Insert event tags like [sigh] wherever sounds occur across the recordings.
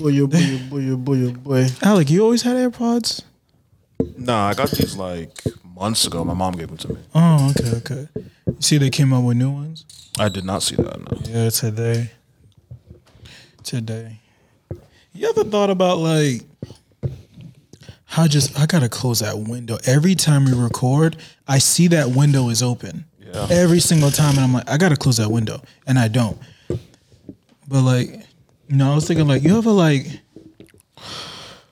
Boy, oh boy, oh boy, oh boy, oh boy. Alec, you always had AirPods? Nah, I got these like months ago. My mom gave them to me. Oh, okay, okay. You see, they came out with new ones. I did not see that. No. Yeah, today. Today. You ever thought about like how just I gotta close that window every time we record? I see that window is open Yeah. every single time, and I'm like, I gotta close that window, and I don't. But like, know, I was thinking like, you ever like,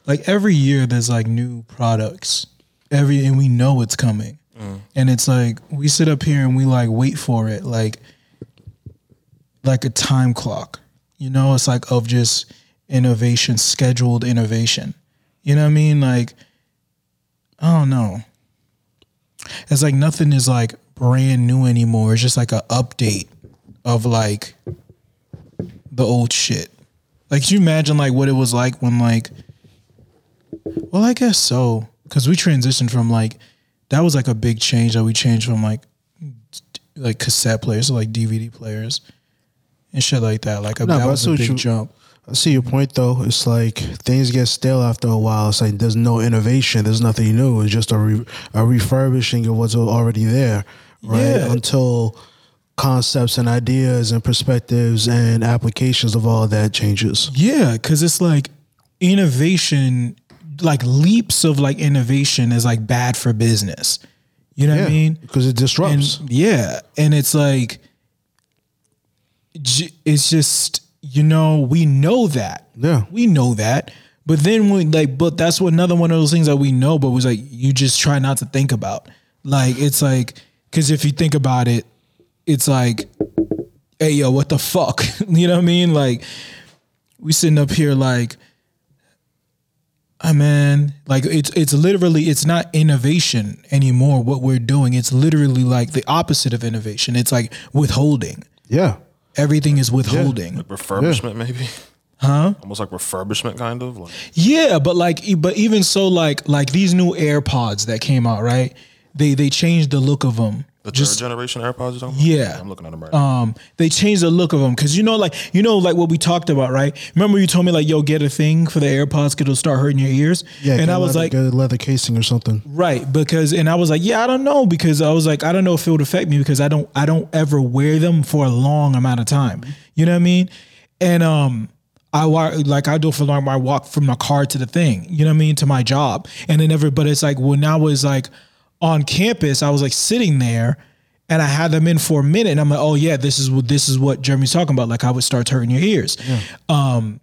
like every year there's like new products, every and we know it's coming, mm. and it's like we sit up here and we like wait for it, like like a time clock. You know, it's like of just innovation, scheduled innovation. You know what I mean? Like, I don't know. It's like nothing is like brand new anymore. It's just like a update of like the old shit. Like, can you imagine like what it was like when like, well, I guess so, because we transitioned from like that was like a big change that we changed from like like cassette players to like DVD players and shit like that. Like a, No, that was a big you- jump. I see your point though. It's like things get stale after a while. It's like there's no innovation. There's nothing new. It's just a re- a refurbishing of what's already there, right? Yeah. Until concepts and ideas and perspectives and applications of all that changes. Yeah, because it's like innovation, like leaps of like innovation is like bad for business. You know what I mean? because it disrupts. And yeah, and it's like it's just you know we know that. Yeah. we know that. But then we like, but that's what another one of those things that we know, but was like you just try not to think about. Like it's like because if you think about it, it's like, hey yo, what the fuck? [laughs] you know what I mean? Like we sitting up here like, I man, like it's it's literally it's not innovation anymore. What we're doing, it's literally like the opposite of innovation. It's like withholding. yeah. Everything is withholding. Like refurbishment, maybe. Huh? Almost like refurbishment, kind of. Like, Yeah, but like, e- but even so, like, like these new AirPods that came out, right? They they changed the look of them. The Just third generation AirPods. You're talking? Yeah. I'm looking at them right now. um, they changed the look of them because you know, like, you know, like what we talked about, right? Remember you told me like, yo, get a thing for the AirPods because it'll start hurting your ears. Yeah. and get I was leather, like, get a leather casing or something. Right, because and I was like, yeah, I don't know because I was like, I don't know if it would affect me because I don't I don't ever wear them for a long amount of time. You know what I mean? And um I wa- like I do it for long I walk from my car to the thing, you know what I mean, to my job. And then every but it's like when I was like on campus, I was like sitting there and I had them in for a minute and I'm like, oh yeah, this is what this is what Jeremy's talking about. Like I would start hurting your ears. Um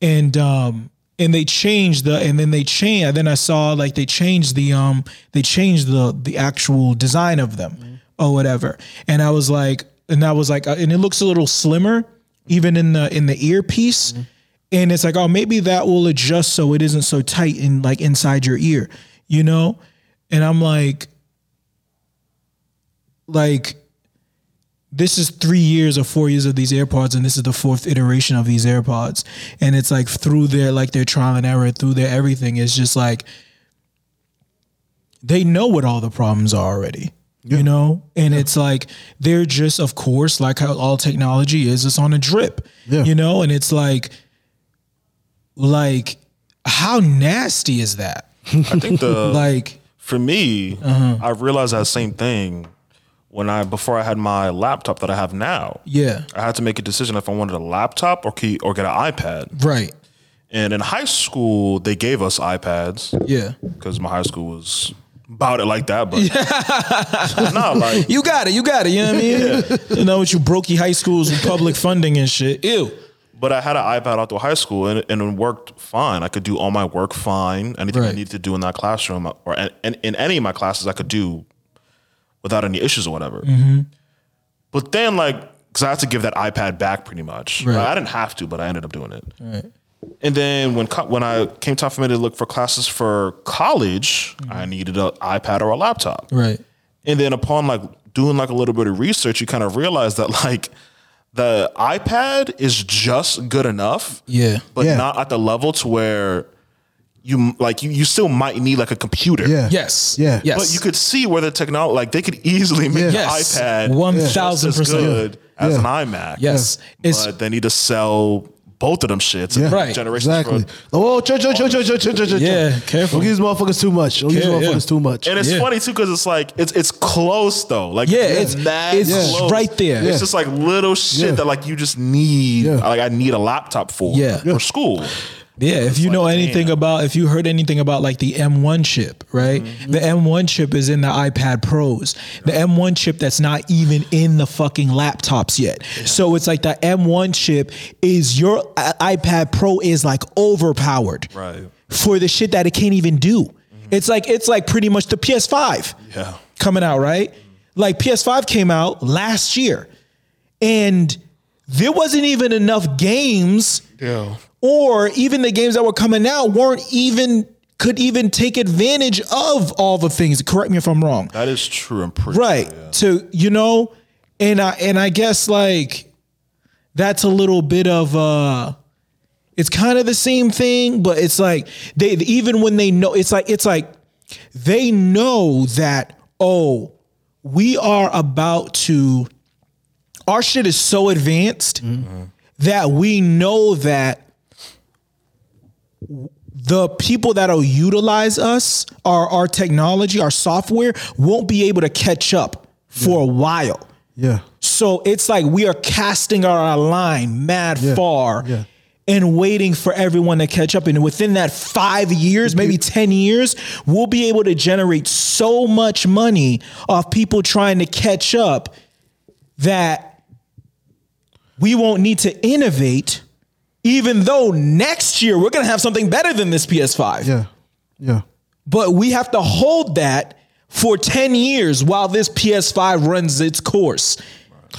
and um and they changed the and then they changed and then I saw like they changed the um they changed the the actual design of them or whatever and I was like and I was like uh, and it looks a little slimmer even in the in the earpiece and it's like oh maybe that will adjust so it isn't so tight in like inside your ear you know and I'm like like this is three years or four years of these AirPods, and this is the fourth iteration of these AirPods. And it's like through their like their trial and error, through their everything, it's just like they know what all the problems are already. You know? And it's like they're just, of course, like how all technology is, it's on a drip. Yeah. You know, and it's like like how nasty is that? [laughs] I think the Like for me, Uh-huh. I realized that same thing when I before I had my laptop that I have now. yeah, I had to make a decision if I wanted a laptop or key, or get an iPad. right. And in high school, they gave us iPads Yeah. because my high school was about it like that. But [laughs] no, like You got it. You got it. You know what I mean? You know, with you brokey high schools with public funding and shit. Ew. But I had an iPad out through high school and, and it worked fine. I could do all my work fine. Anything I Right. needed to do in that classroom or in, in, in any of my classes, I could do without any issues or whatever. Mm-hmm. But then, like, because I had to give that iPad back pretty much. Right. I didn't have to, but I ended up doing it. Right. And then when co- when I came time for me to look for classes for college, Mm-hmm. I needed an iPad or a laptop. Right. And then upon like doing like a little bit of research, you kind of realize that [laughs] like the iPad is just good enough, Yeah. but Yeah. not at the level to where you like you, you still might need like a computer. Yeah. Yes. Yeah. Yes. But you could see where the technology like they could easily make Yeah. the Yes. iPad One just thousand as percent. good as Yeah. an iMac. Yes. It's but they need to sell both of them shits. Yeah. Right. Generations Exactly. for- oh, oh, chill, chill, chill, chill, chill, chill, chill, chill. Yeah, careful. Don't give these motherfuckers too much. Don't give these Yeah, yeah. motherfuckers too much. And it's Yeah. funny too because it's like it's it's close though. Like Yeah, it's- mad it's close. right there. Yeah. It's just like little shit Yeah. that like you just need. Yeah. Like I need a laptop for. Yeah. For school. Yeah, if you know anything damn. about, if you heard anything about like the M1 chip, right? Mm-hmm. The M1 chip is in the iPad Pros. The M1 chip that's not even in the fucking laptops yet. So it's like the M1 chip is your uh, iPad Pro is like overpowered Right. for the shit that it can't even do. It's like it's like pretty much the PS5 Yeah. coming out, right? Like PS5 came out last year, and there wasn't even enough games Yeah. Or even the games that were coming out weren't even could even take advantage of all the things. Correct me if I'm wrong. That is true. I'm pretty Right. Sure, yeah. To you know, and I and I guess like that's a little bit of uh it's kind of the same thing, but it's like they even when they know it's like it's like they know that oh, we are about to our shit is so advanced that we know that the people that'll utilize us, our our technology, our software, won't be able to catch up for a while. yeah. So it's like we are casting our line mad Yeah, far yeah. and waiting for everyone to catch up. And within that five years, maybe 10 years, we'll be able to generate so much money off people trying to catch up that we won't need to innovate, even though next year we're going to have something better than this PS5 Yeah. Yeah. but we have to hold that for 10 years while this PS5 runs its course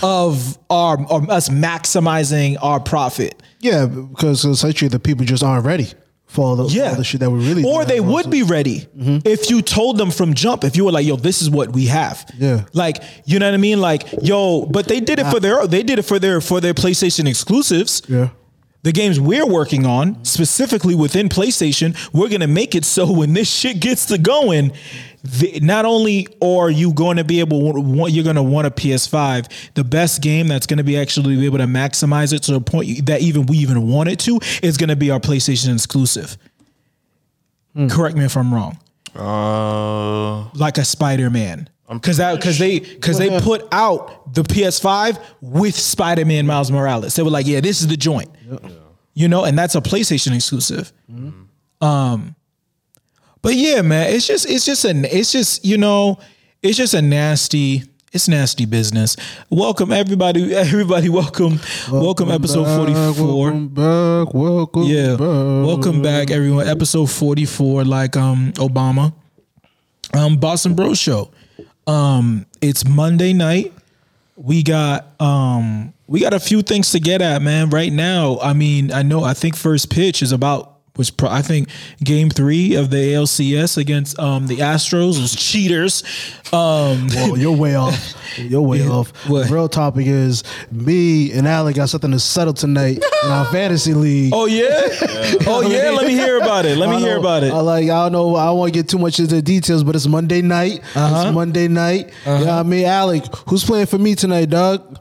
of our, of us maximizing our profit. Yeah, because essentially the people just aren't ready for all the, Yeah. all the shit that we really Or they would be ready mm-hmm. if you told them from jump. If you were like, "Yo, this is what we have." Yeah. Like, you know what I mean? Like, yo, but they did it for their they did it for their for their PlayStation exclusives. Yeah. The games we're working on, specifically within PlayStation, we're gonna make it so when this shit gets to going, the, not only are you going to be able, want, you're going to want a PS5. The best game that's going to be actually be able to maximize it to a point that even we even want it to is going to be our PlayStation exclusive. Correct me if I'm wrong. Uh, Like a Spider Man. Because that because they because they put out the PS5 with Spider Man Miles Morales. They were like, yeah, this is the joint. You know, and that's a PlayStation exclusive. Um, but yeah, man, it's just it's just an it's just you know it's just a nasty it's nasty business. Welcome everybody, [laughs] everybody. Welcome, welcome, episode forty four. Welcome back. Welcome Yeah. back. Welcome back, everyone. Episode 44, like um Obama. Um Boston Bro Show. Um, it's Monday night. We got um we got a few things to get at, man. Right now, I mean, I know I think first pitch is about was pro- I think game three of the ALCS against um the Astros was cheaters. Um [laughs] Well, you're way off. You're way [laughs] off. What? The real topic is me and Alec got something to settle tonight [laughs] in our fantasy league. Oh yeah? Oh yeah, let me hear about it. Let me hear about it. I like I don't know. I don't want to get too much into the details, but it's Monday night. Uh-huh. It's Monday night. Yeah, you know I mean, Alec, who's playing for me tonight, dog?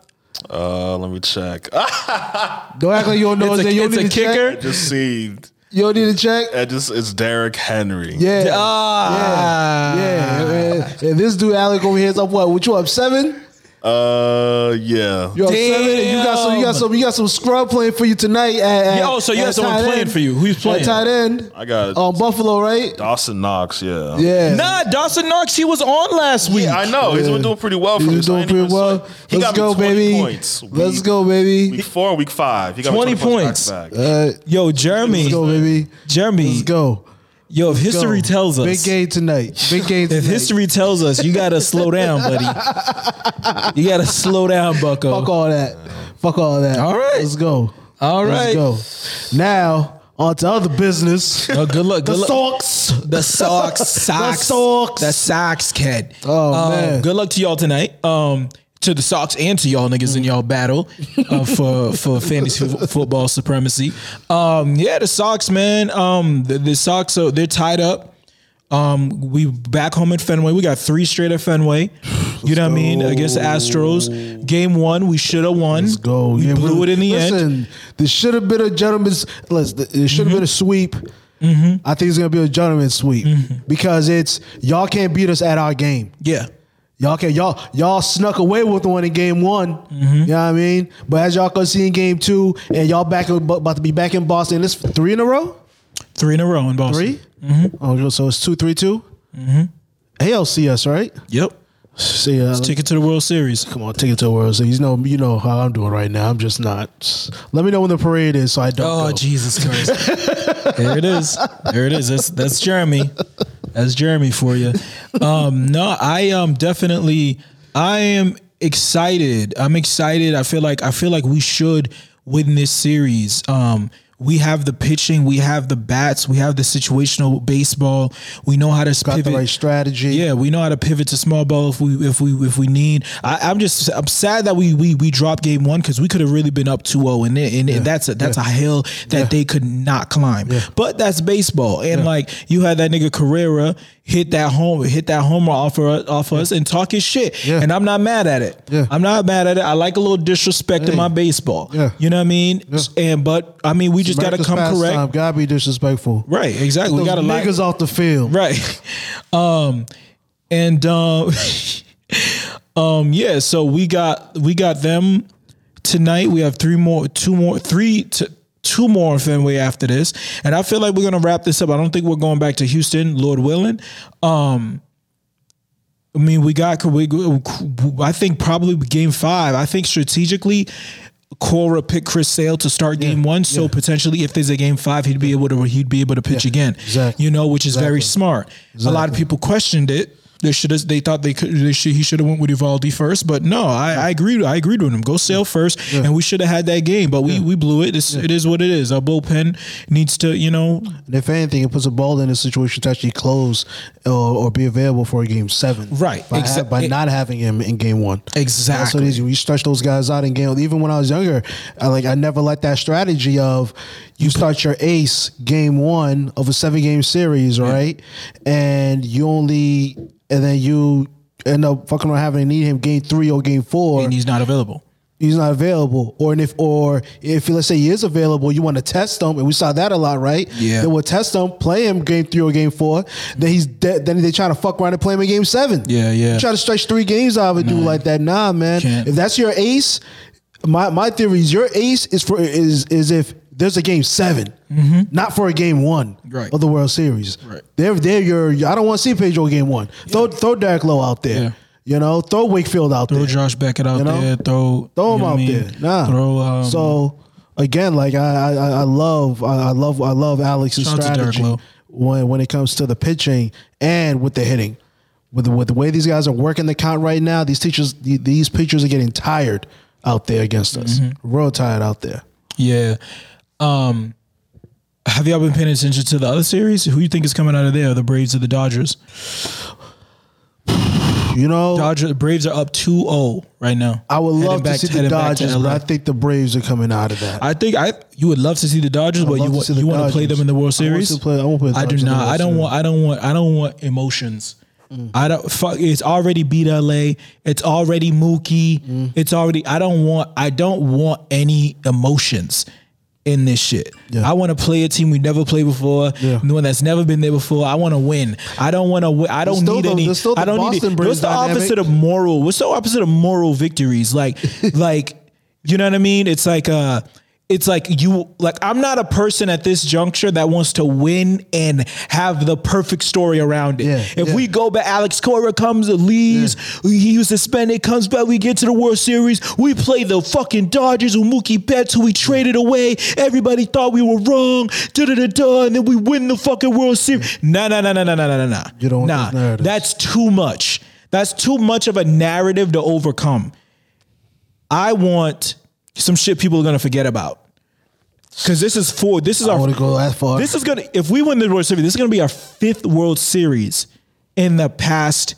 uh, let me check. Don't act like you don't know. It's a- his name. you it's a need to check? kicker? just see. You don't need to check. I just it's Derrick Henry. Yeah. Ah. Yeah. man. And this dude Alec over here is up what? What you up seven? Uh, yeah. You up seven? You got some. You got some. You got some scrub playing for you tonight. At, at, Yeah, oh, so you at got someone tight playing end. for you. Who's At playing? tight end. I got On Buffalo, right? Dawson Knox. Yeah. Yeah. Nah, Dawson Knox, he was on last week. Yeah, I know. He's been doing pretty well for He's me. been I doing ain't pretty even well. sweat. He Let's got me go, 20 baby. Points. Let's Week- go, baby. Week four, week five. He got me 20 points. points. back to back. Uh, Yo, Jeremy. let's go, baby. Jeremy. Let's go. Yo, if history Go. tells us. Big game tonight. Big game tonight. If history tells us, you gotta slow down, buddy. [laughs] You gotta slow down, Bucko. Fuck all that. Fuck all that. All right. Let's go. All right. Let's go. Now, on to other business. Oh, good luck. the Good luck. Sox. The Sox, [laughs] Sox, The Sox. the Sox, kid. Oh, Um, man. Good luck to y'all tonight. Um, to the Sox and to y'all niggas in y'all battle uh, [laughs] for for fantasy f- football supremacy. Um, yeah, the Sox, man. Um, the, the Sox, so they're tied up. Um, we back home at Fenway. We got three straight at Fenway. [sighs] You know what I mean? Against the Astros, game one, we should have won. Let's go. We Yeah, blew it in the end. listen, This should have been a gentleman's. Listen, it should have been a sweep. I think it's gonna be a gentleman's sweep because it's y'all can't beat us at our game. Yeah. Y'all can y'all y'all snuck away with one in game one. Mm-hmm. You know what I mean? But as y'all can see in game two, and y'all back about to be back in Boston. This three in a row. Three in a row in Boston. 3 mm-hmm. Oh, so it's two, three, two. Mm-hmm. ALCS, right? Yep. See, uh, Take it to the World Series. come on, take it to the World Series. You know, you know how I'm doing right now. I'm just not. Let me know when the parade is, so I don't. Oh go. Jesus Christ! [laughs] there it is. There it is. That's that's Jeremy. That's Jeremy for you. Um, [laughs] no, I am definitely. I am excited. I'm excited. I feel like I feel like we should win this series. Um, we have the pitching. We have the bats. We have the situational baseball. We know how to Got pivot. the right strategy. Yeah, we know how to pivot to small ball if we if we if we need. I, I'm just I'm sad that we we we dropped game one because we could have really been up 2-0 and, and it- that's a that's a hill that they could not climb. But that's baseball, and like you had that nigga Correa hit that home hit that homer off of, off us and talk his shit, Yeah. and I'm not mad at it. Yeah. I'm not mad at it. I like a little disrespect in my baseball. Yeah. You know what I mean? And but I mean we just got to come correct. pastime. Gotta be disrespectful. Right, exactly. We got to like niggas off the field. right [laughs] um and um [laughs] um yeah so we got we got them tonight we have three more two more three to two more in Fenway after this and I feel like we're gonna wrap this up I don't think we're going back to Houston Lord willing um I mean, we got. We, I think probably game five. I think strategically, Cora picked Chris Sale to start game one. So potentially, if there's a game five, he'd be able to. He'd be able to pitch again. exactly. You know, which is very Exactly. smart. A lot of people questioned it. They should have. They thought they could. They should. He should have went with Eovaldi first. But no, I, I agreed. I agreed with him. Go Sale first, and we should have had that game. But we we blew it. It's, It is what it is. Our bullpen needs to. You know. And if anything, it puts a ball in a situation to actually close or, or be available for a game seven. Right. By, Exa- ha- by it- not having him in game one. That's what Exactly. it is. When you stretch those guys out in game, even when I was younger, I like I never liked that strategy of you start your ace game one of a seven game series, right? And you only and then you end up fucking around having to need him game three or game four. And he's not available. he's not available, or if or if let's say he is available, you want to test him, and we saw that a lot, right? Yeah. Then we'll test him, play him game three or game four. Then he's dead. Then they try to fuck around and play him in game seven. Yeah, yeah. You try to stretch three games out of a dude like that. Nah, man. Can't. If that's your ace, my my theory is your ace is for is is if there's a game 7 not for a game one Mm-hmm. Right. of the World Series. Right. They're they're your. I don't want to see Pedro game one. Throw throw Derek Lowe out there. Yeah. You know, throw Wakefield out Throw there. Throw Josh Beckett out You know? there. Throw Throw you him know out mean? there. Nah. Throw. Um, so again, like I I, I love I I love I love Alex's Shout out to Derek strategy when when it comes to the pitching and with the hitting. With the, with the way these guys are working the count right now, these teachers these pitchers are getting tired out there against us. Mm-hmm. Real tired out there. yeah. Um, have y'all been paying attention to the other series? Who you think is coming out of there? The Braves or the Dodgers? You know, Dodgers. Braves are up 2-0 right now. I would love to see the back Dodgers, but I think the Braves are coming out of that. I think I you would love to see the Dodgers, but you want you want to play them in the World I Series. to play- I want to play I do Dodgers in the not. I don't Series. want. I don't want. I don't want emotions. Mm. I don't. Fuck. It's already beat LA. It's already Mookie. Mm. It's already. I don't want. I don't want any emotions in this shit. Yeah. I want to play a team we never played before. Yeah. One that's never been there before. I want to win. I don't want to win. I don't need the- any. I don't need. Boston It. Braves What's the dynamic. opposite of moral? What's the opposite of moral victories? Like, [laughs] like, you know what I mean? It's like uh it's like you like I'm not a person at this juncture that wants to win and have the perfect story around it. Yeah, if yeah. we go back, Alex Cora comes, leaves, he was suspended, comes back, we get to the World Series, we play the fucking Dodgers with Mookie Betts, who we traded away. Everybody thought we were wrong, da da da da, and then we win the fucking World Series. Nah, nah, nah, nah, nah, nah, nah, nah. You don't nah. That's too much. That's too much of a narrative to overcome. I want some shit people are gonna forget about. Cause this is four. this is I our want to go that far. this is gonna if we win the World Series, this is gonna be our fifth World Series in the past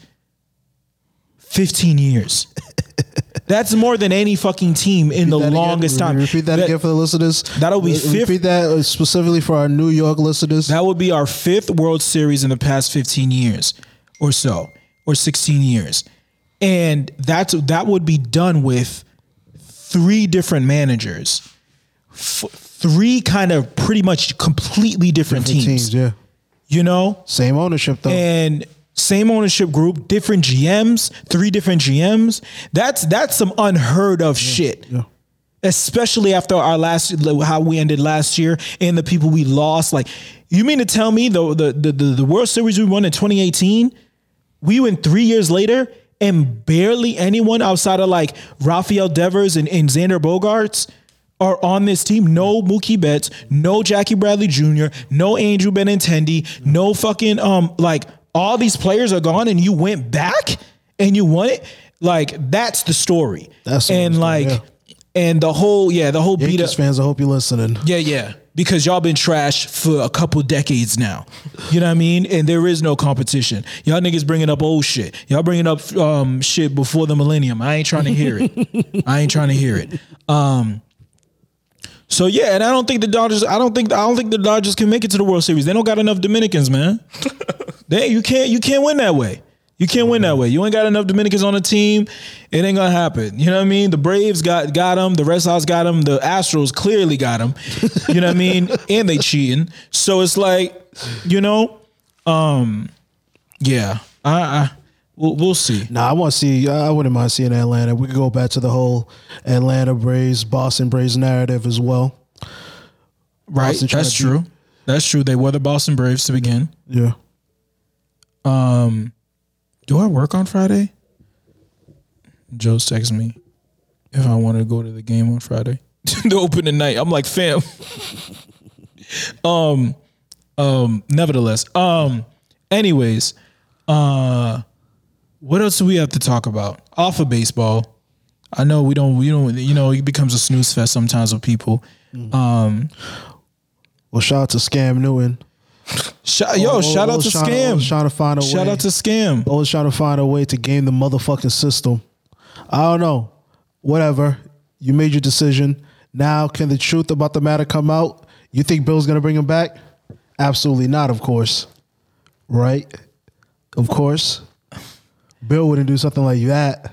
15 years. [laughs] That's more than any fucking team in the That again? longest time. Repeat that, again for the listeners. That'll be fifth- Repeat that uh, specifically for our New York listeners. That would be our fifth World Series in the past 15 years or so, or 16 years. and that's that would be done with three different managers, F- three kind of pretty much completely different, Different teams. teams, yeah. You know, Same ownership though. and same ownership group, different GMs, three different GMs. That's that's some unheard of shit. yeah. Especially after our last how we ended last year and the people we lost. Like, you mean to tell me the the the, the, the World Series we won in 2018, we went three years later and barely anyone outside of like Rafael Devers and, and Xander Bogaerts are on this team. No Mookie Betts, no Jackie Bradley Jr., no Andrew Benintendi, no fucking um like all these players are gone and you went back and you won it. Like that's the story. That's and like yeah. and the whole yeah the whole beat Yankees up. fans, I hope you're listening. Yeah, yeah. Because y'all been trash for a couple decades now. You know what I mean? And there is no competition. Y'all niggas bringing up old shit. Y'all bringing up um, shit before the millennium. I ain't trying to hear it. [laughs] I ain't trying to hear it. Um, so yeah, and I don't think the Dodgers. I don't think. I don't think the Dodgers can make it to the World Series. They don't got enough Dominicans, man. [laughs] they you can't. You can't win that way. You can't win that way. You ain't got enough Dominicans on the team. It ain't gonna happen. You know what I mean? The Braves got got them. The Red Sox got them. The Astros clearly got them. You know what I mean? [laughs] And they cheating. So it's like, you know, um, yeah. I, I we'll, we'll see. Nah, I want to see. I wouldn't mind seeing Atlanta. We could go back to the whole Atlanta Braves, Boston Braves narrative as well. Right. Boston That's true. That's true. They were the Boston Braves to begin. Yeah. Um, do I work on Friday? Joe's text me if I want to go to the game on Friday. [laughs] the opening night. I'm like, fam. [laughs] um, um, nevertheless. Um, anyways, uh what else do we have to talk about? Off of baseball. I know we don't we don't you know, it becomes a snooze fest sometimes with people. Um Well, shout out to Scam Newton. shout, yo, shout out to trying Scam. trying to find a Shout way. out to Scam. always trying to find a way to game the motherfucking system. I don't know. Whatever. You made your decision. Now, can the truth about the matter come out? You think Bill's gonna bring him back? Absolutely not, of course. Right? Of course. Bill wouldn't do something like that.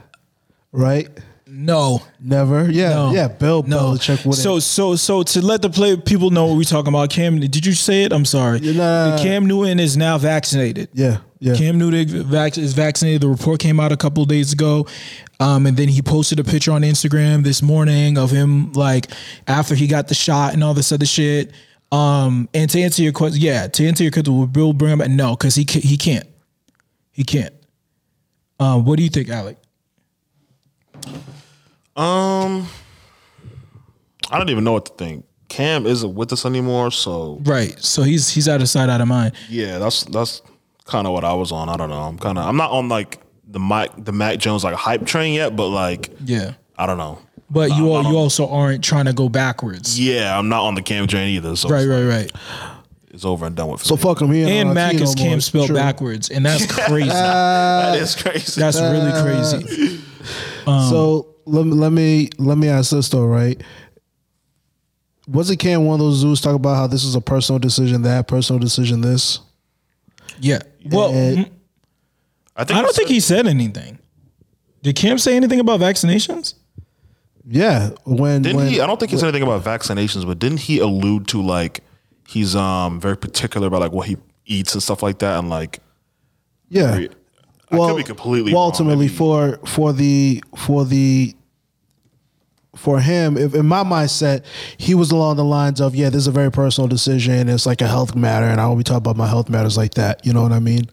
Right? No. Never. Yeah. No. Yeah. Bill No. Belichick wouldn't. So so so to let the play people know what we're talking about, Cam. Did you say it? I'm sorry. Nah. Cam Newton is now vaccinated. yeah. Yeah. Cam Newton vac- is vaccinated. The report came out a couple of days ago, um, and then he posted a picture on Instagram this morning of him like after he got the shot and all this other shit. Um, and to answer your question, yeah, to answer your question, will Bill bring him? No, because he ca- he can't. He can't. Um, what do you think, Alec? Um, I don't even know what to think. Cam isn't with us anymore, so Right. So he's he's out of sight, out of mind. yeah, that's that's kind of what I was on. I don't know. I'm kind of I'm not on like the Mike the Mac Jones like hype train yet, but like Yeah. I don't know. But you all, you also aren't trying to go backwards. Yeah, I'm not on the Cam train either. So Right, right, right. It's over and done with. So me. fuck him. He ain't And on Mac team is no more. Cam spelled True. backwards, and that's [laughs] crazy. [laughs] that is crazy. that's really crazy. [laughs] so let me let me let me ask this though, right? Wasn't Cam one of those dudes talk about how this is a personal decision, that personal decision, this? Yeah. Well, And- mm, I think I don't think said- he said anything. Did Cam say anything about vaccinations? Yeah, when Didn't when he? I don't think he said anything about vaccinations, but didn't he allude to like he's um very particular about like what he eats and stuff like that, and like yeah. I could be completely well, ultimately maybe. for for the for the for him, if in my mindset, he was along the lines of, yeah, this is a very personal decision. It's like a health matter, and I won't be talking about my health matters like that. You know what I mean?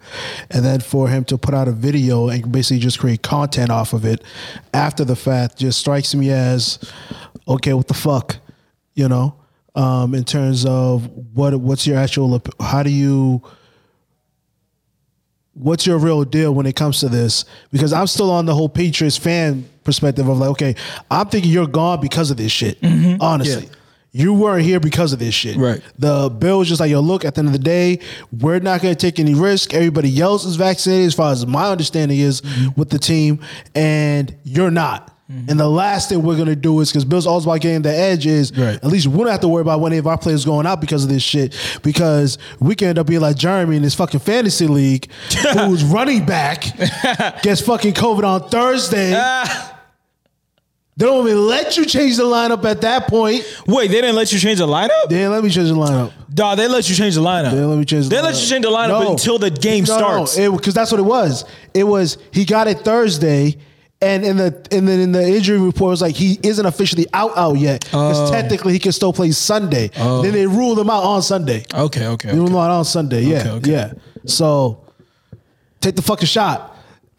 And then for him to put out a video and basically just create content off of it after the fact just strikes me as, okay, what the fuck, you know? Um, in terms of what what's your actual how do you what's your real deal when it comes to this? Because I'm still on the whole Patriots fan perspective of like, okay, I'm thinking you're gone because of this shit. Honestly. Yeah. You weren't here because of this shit. Right. The bill was just like, yo, look, at the end of the day, we're not going to take any risk. Everybody else is vaccinated, as far as my understanding is with the team, and you're not. And the last thing we're gonna do is because Bill's always about getting the edge is Right. at least we don't have to worry about any of our players going out because of this shit. Because we can end up being like Jeremy in this fucking fantasy league, [laughs] who's running back, gets fucking COVID on Thursday. Ah. They don't even let you change the lineup at that point. Wait, they didn't let you change the lineup? They didn't let me change the lineup. Dog, they let you change the lineup. They didn't let me change. The They let you change the lineup No. until the game No, starts. because that's what it was. It was he got it Thursday, and in the and then in the injury report it was like he isn't officially out out yet because Oh. technically he can still play Sunday. Oh. Then they ruled him out on Sunday. okay, okay. They ruled okay. him out on Sunday. Yeah, Okay, okay. yeah. So take the fucking shot.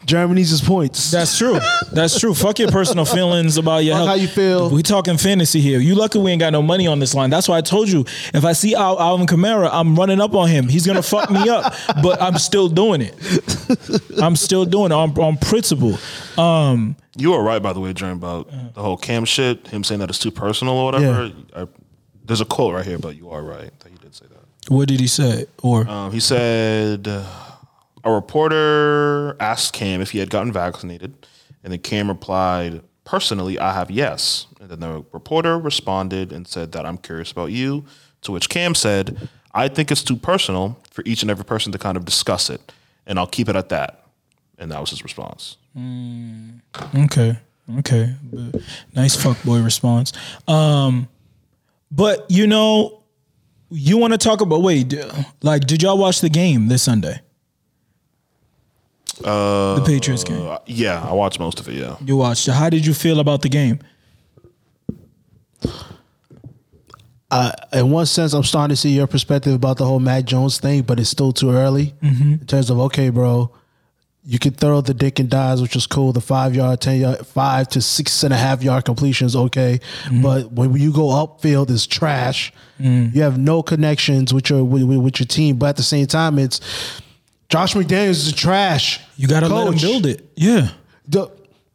Jeremy needs his points. That's true. That's true. Fuck your personal [laughs] feelings about your Fuck health. how you feel. We talking fantasy here. You lucky we ain't got no money on this line. That's why I told you if I see Al- Alvin Kamara, I'm running up on him. He's gonna fuck me up, but I'm still doing it. [laughs] I'm still doing it on, on principle. Um, You were right, by the way, Jeremy, about the whole Cam shit. Him saying that it's too personal or whatever. I, there's a quote right here, but you are right that he did say that. what did he say? Or Um, he said uh, a reporter asked Cam if he had gotten vaccinated, and then Cam replied, "Personally, I have yes." And then the reporter responded and said that I'm curious about you. To which Cam said, "I think it's too personal for each and every person to kind of discuss it, and I'll keep it at that." And that was his response. Okay. Okay. But nice fuckboy response. Um, but you know, you want to talk about wait, like, did y'all watch the game this Sunday? Uh, the Patriots game. Uh, yeah, I watched most of it. Yeah. You watched it. How did you feel about the game? uh, in one sense, I'm starting to see your perspective about the whole Mac Jones thing, but it's still too early in terms of okay, bro. You could throw the dick and dies, which is cool. The five yard, ten yard, five to six and a half yard completion is okay, but when you go upfield, it's trash. You have no connections with your with, with- with your team, but at the same time, it's Josh McDaniels is trash. You got to let him Coach. build it. Yeah. The-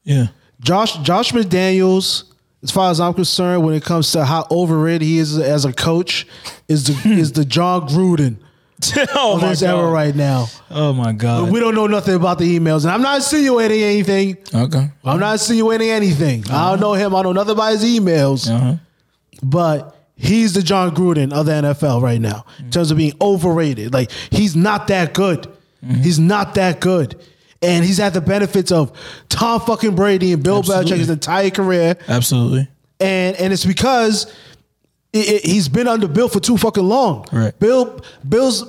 Yeah. Josh Josh McDaniels, as far as I'm concerned, when it comes to how overrated he is as a coach, is the is the Jon Gruden [laughs] oh of my this era god. right now. Oh my god. We don't know nothing about the emails, and I'm not insinuating anything. okay. I'm not insinuating anything. I don't know him. I don't know nothing about his emails, Uh-huh. but he's the Jon Gruden of the NFL right now in terms of being overrated. Like he's not that good. Mm-hmm. He's not that good. And he's had the benefits of Tom fucking Brady and Bill Absolutely. Belichick his entire career. Absolutely. and and it's because it, it- he's been under Bill for too fucking long. Right. Bill Bill's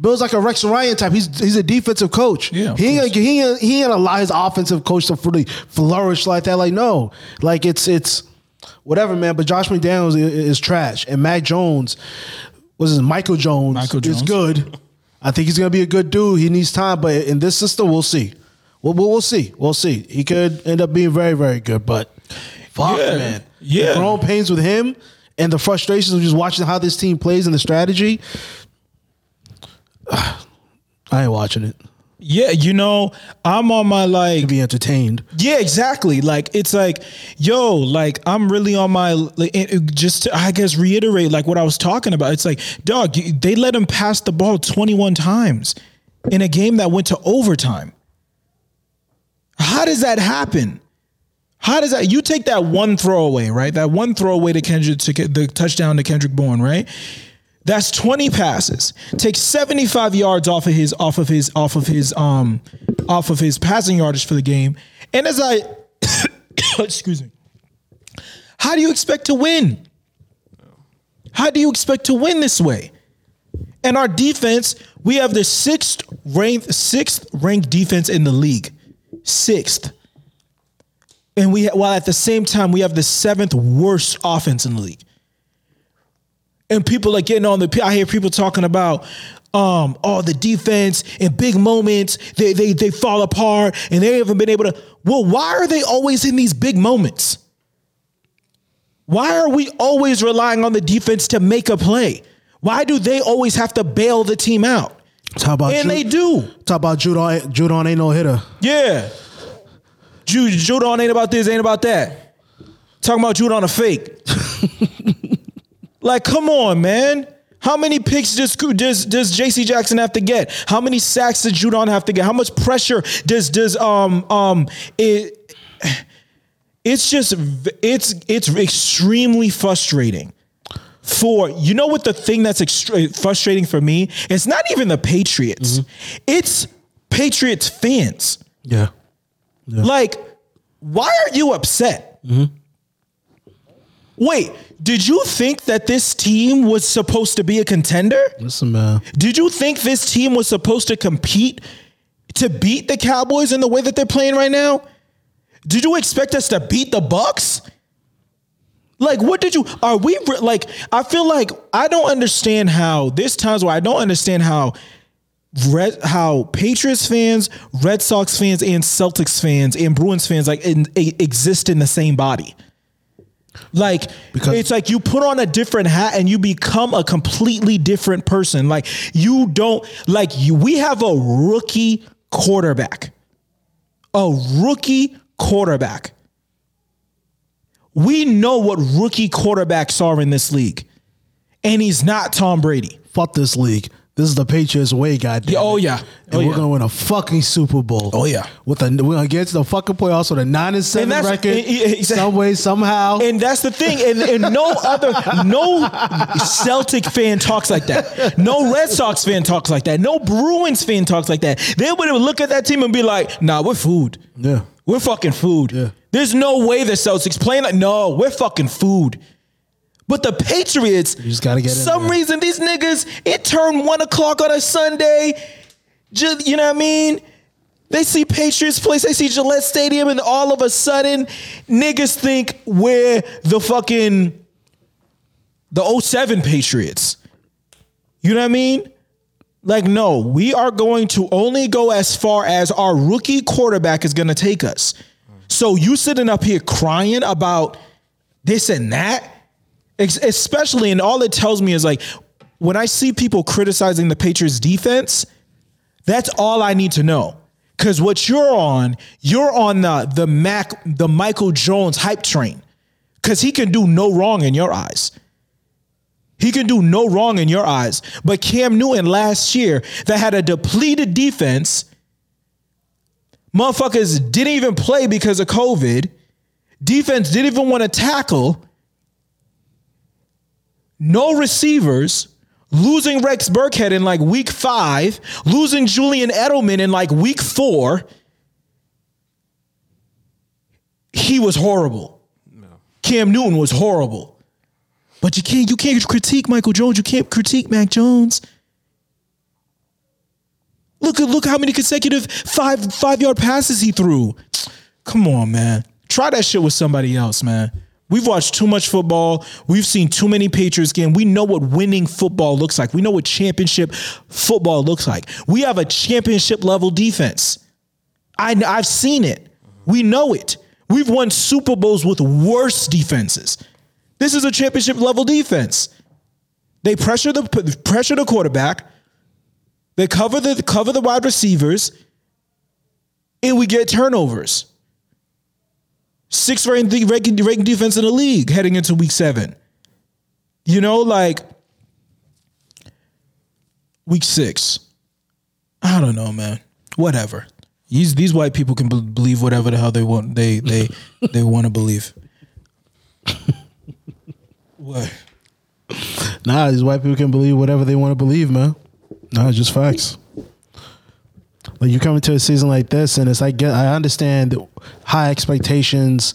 Bill's like a Rex Ryan type. He's he's a defensive coach. Yeah, he ain't, he ain't he ain't allow his offensive coach to really flourish like that. Like no, like it's it's whatever, man. But Josh McDaniels is, is trash, and Mac Jones was his Michael Jones. Michael Jones is good. [laughs] I think he's gonna be a good dude. He needs time, but in this system, we'll see. We'll, we'll, we'll see. We'll see. He could end up being very, very good, but fuck, Yeah. man. Yeah. The growing pains with him and the frustrations of just watching how this team plays and the strategy. [sighs] I ain't watching it. Yeah, you know, I'm on my like To be entertained. Yeah, exactly. Like it's like, yo, like I'm really on my like, just to, I guess reiterate like what I was talking about. It's like, dog, they let him pass the ball 21 times in a game that went to overtime. How does that happen? How does that? You take that one throwaway, right? That one throwaway to Kendrick to the touchdown to Kendrick Bourne, right? That's 20 passes. Take 75 yards off of his off of his off of his um off of his passing yardage for the game. And as I [coughs] excuse me. How do you expect to win? How do you expect to win this way? And our defense, we have the sixth ranked sixth ranked defense in the league. Sixth. And we while at the same time we have the seventh worst offense in the league and people are getting on the. I hear people talking about, um, oh, the defense in big moments they they they fall apart and they haven't been able to. Well, why are they always in these big moments? Why are we always relying on the defense to make a play? Why do they always have to bail the team out? Talk about And Ju- they do. Talk about Judon. Judon ain't no hitter. Yeah. Jude Judon ain't about this, ain't about that. Talking about Judon a fake. [laughs] like, come on, man. How many picks does does does JC Jackson have to get? How many sacks does Judon have to get? How much pressure does does um um it it's just it's it's extremely frustrating. For you know what the thing that's extra- frustrating for me? It's not even the Patriots. It's Patriots fans. Yeah. Like, why are you upset? Wait, did you think that this team was supposed to be a contender? Listen, man. Did you think this team was supposed to compete to beat the Cowboys in the way that they're playing right now? Did you expect us to beat the Bucs? Like, what did you? Are we like? I feel like I don't understand how. There's times where I don't understand how. Red, how Patriots fans, Red Sox fans, and Celtics fans and Bruins fans like in, exist in the same body. Like Because- it's like you put on a different hat and you become a completely different person. Like you don't like you. We have a rookie quarterback, a rookie quarterback. We know what rookie quarterbacks are in this league, and he's not Tom Brady. Fuck this league. This is the Patriots way, goddamn. Yeah, oh, yeah. And Oh, we're yeah. gonna win a fucking Super Bowl. Oh, yeah. With a we're gonna get to the fucking playoffs with a nine and seven that's- record. exact- some way, somehow. And that's the thing. And, and no other, no Celtic fan talks like that. No Red Sox fan talks like that. No Bruins fan talks like that. They would look at that team and be like, nah, we're food. yeah. We're fucking food. Yeah. There's no way the Celtics playing like, no, we're fucking food. But the Patriots, you just gotta get some reason these niggas, it turned one o'clock on a Sunday. Just, you know what I mean? They see Patriots place, they see Gillette Stadium, and all of a sudden, niggas think we're the fucking the 07 Patriots. You know what I mean? Like, no, we are going to only go as far as our rookie quarterback is going to take us. So you sitting up here crying about this and that, especially, and all it tells me is like, when I see people criticizing the Patriots defense, that's all I need to know. Cause what you're on, you're on the the Mac, the Michael Jones hype train. Cause he can do no wrong in your eyes. He can do no wrong in your eyes. But Cam Newton last year that had a depleted defense, motherfuckers didn't even play because of COVID. Defense didn't even want to tackle. No receivers. Losing Rex Burkhead in like week five, losing Julian Edelman in like week four. He was horrible. Cam Newton was horrible. But you can't you can't critique Michael Jones. You can't critique Mac Jones. Look at look how many consecutive five five yard passes he threw. Come on, man. Try that shit with somebody else, man. We've watched too much football. We've seen too many Patriots games. We know what winning football looks like. We know what championship football looks like. We have a championship level defense. I, I've seen it. We know it. We've won Super Bowls with worse defenses. This is a championship level defense. They pressure the pressure the quarterback. They cover the cover the wide receivers, and we get turnovers. Sixth ranked ranked defense in the league heading into week seven. You know, like week six. I don't know, man. Whatever. These these white people can believe whatever the hell they want. They they [laughs] they want to believe. [laughs] what? Nah, these white people can believe whatever they want to believe, man. Nah, it's just facts. Like you come into a season like this, and it's like I understand high expectations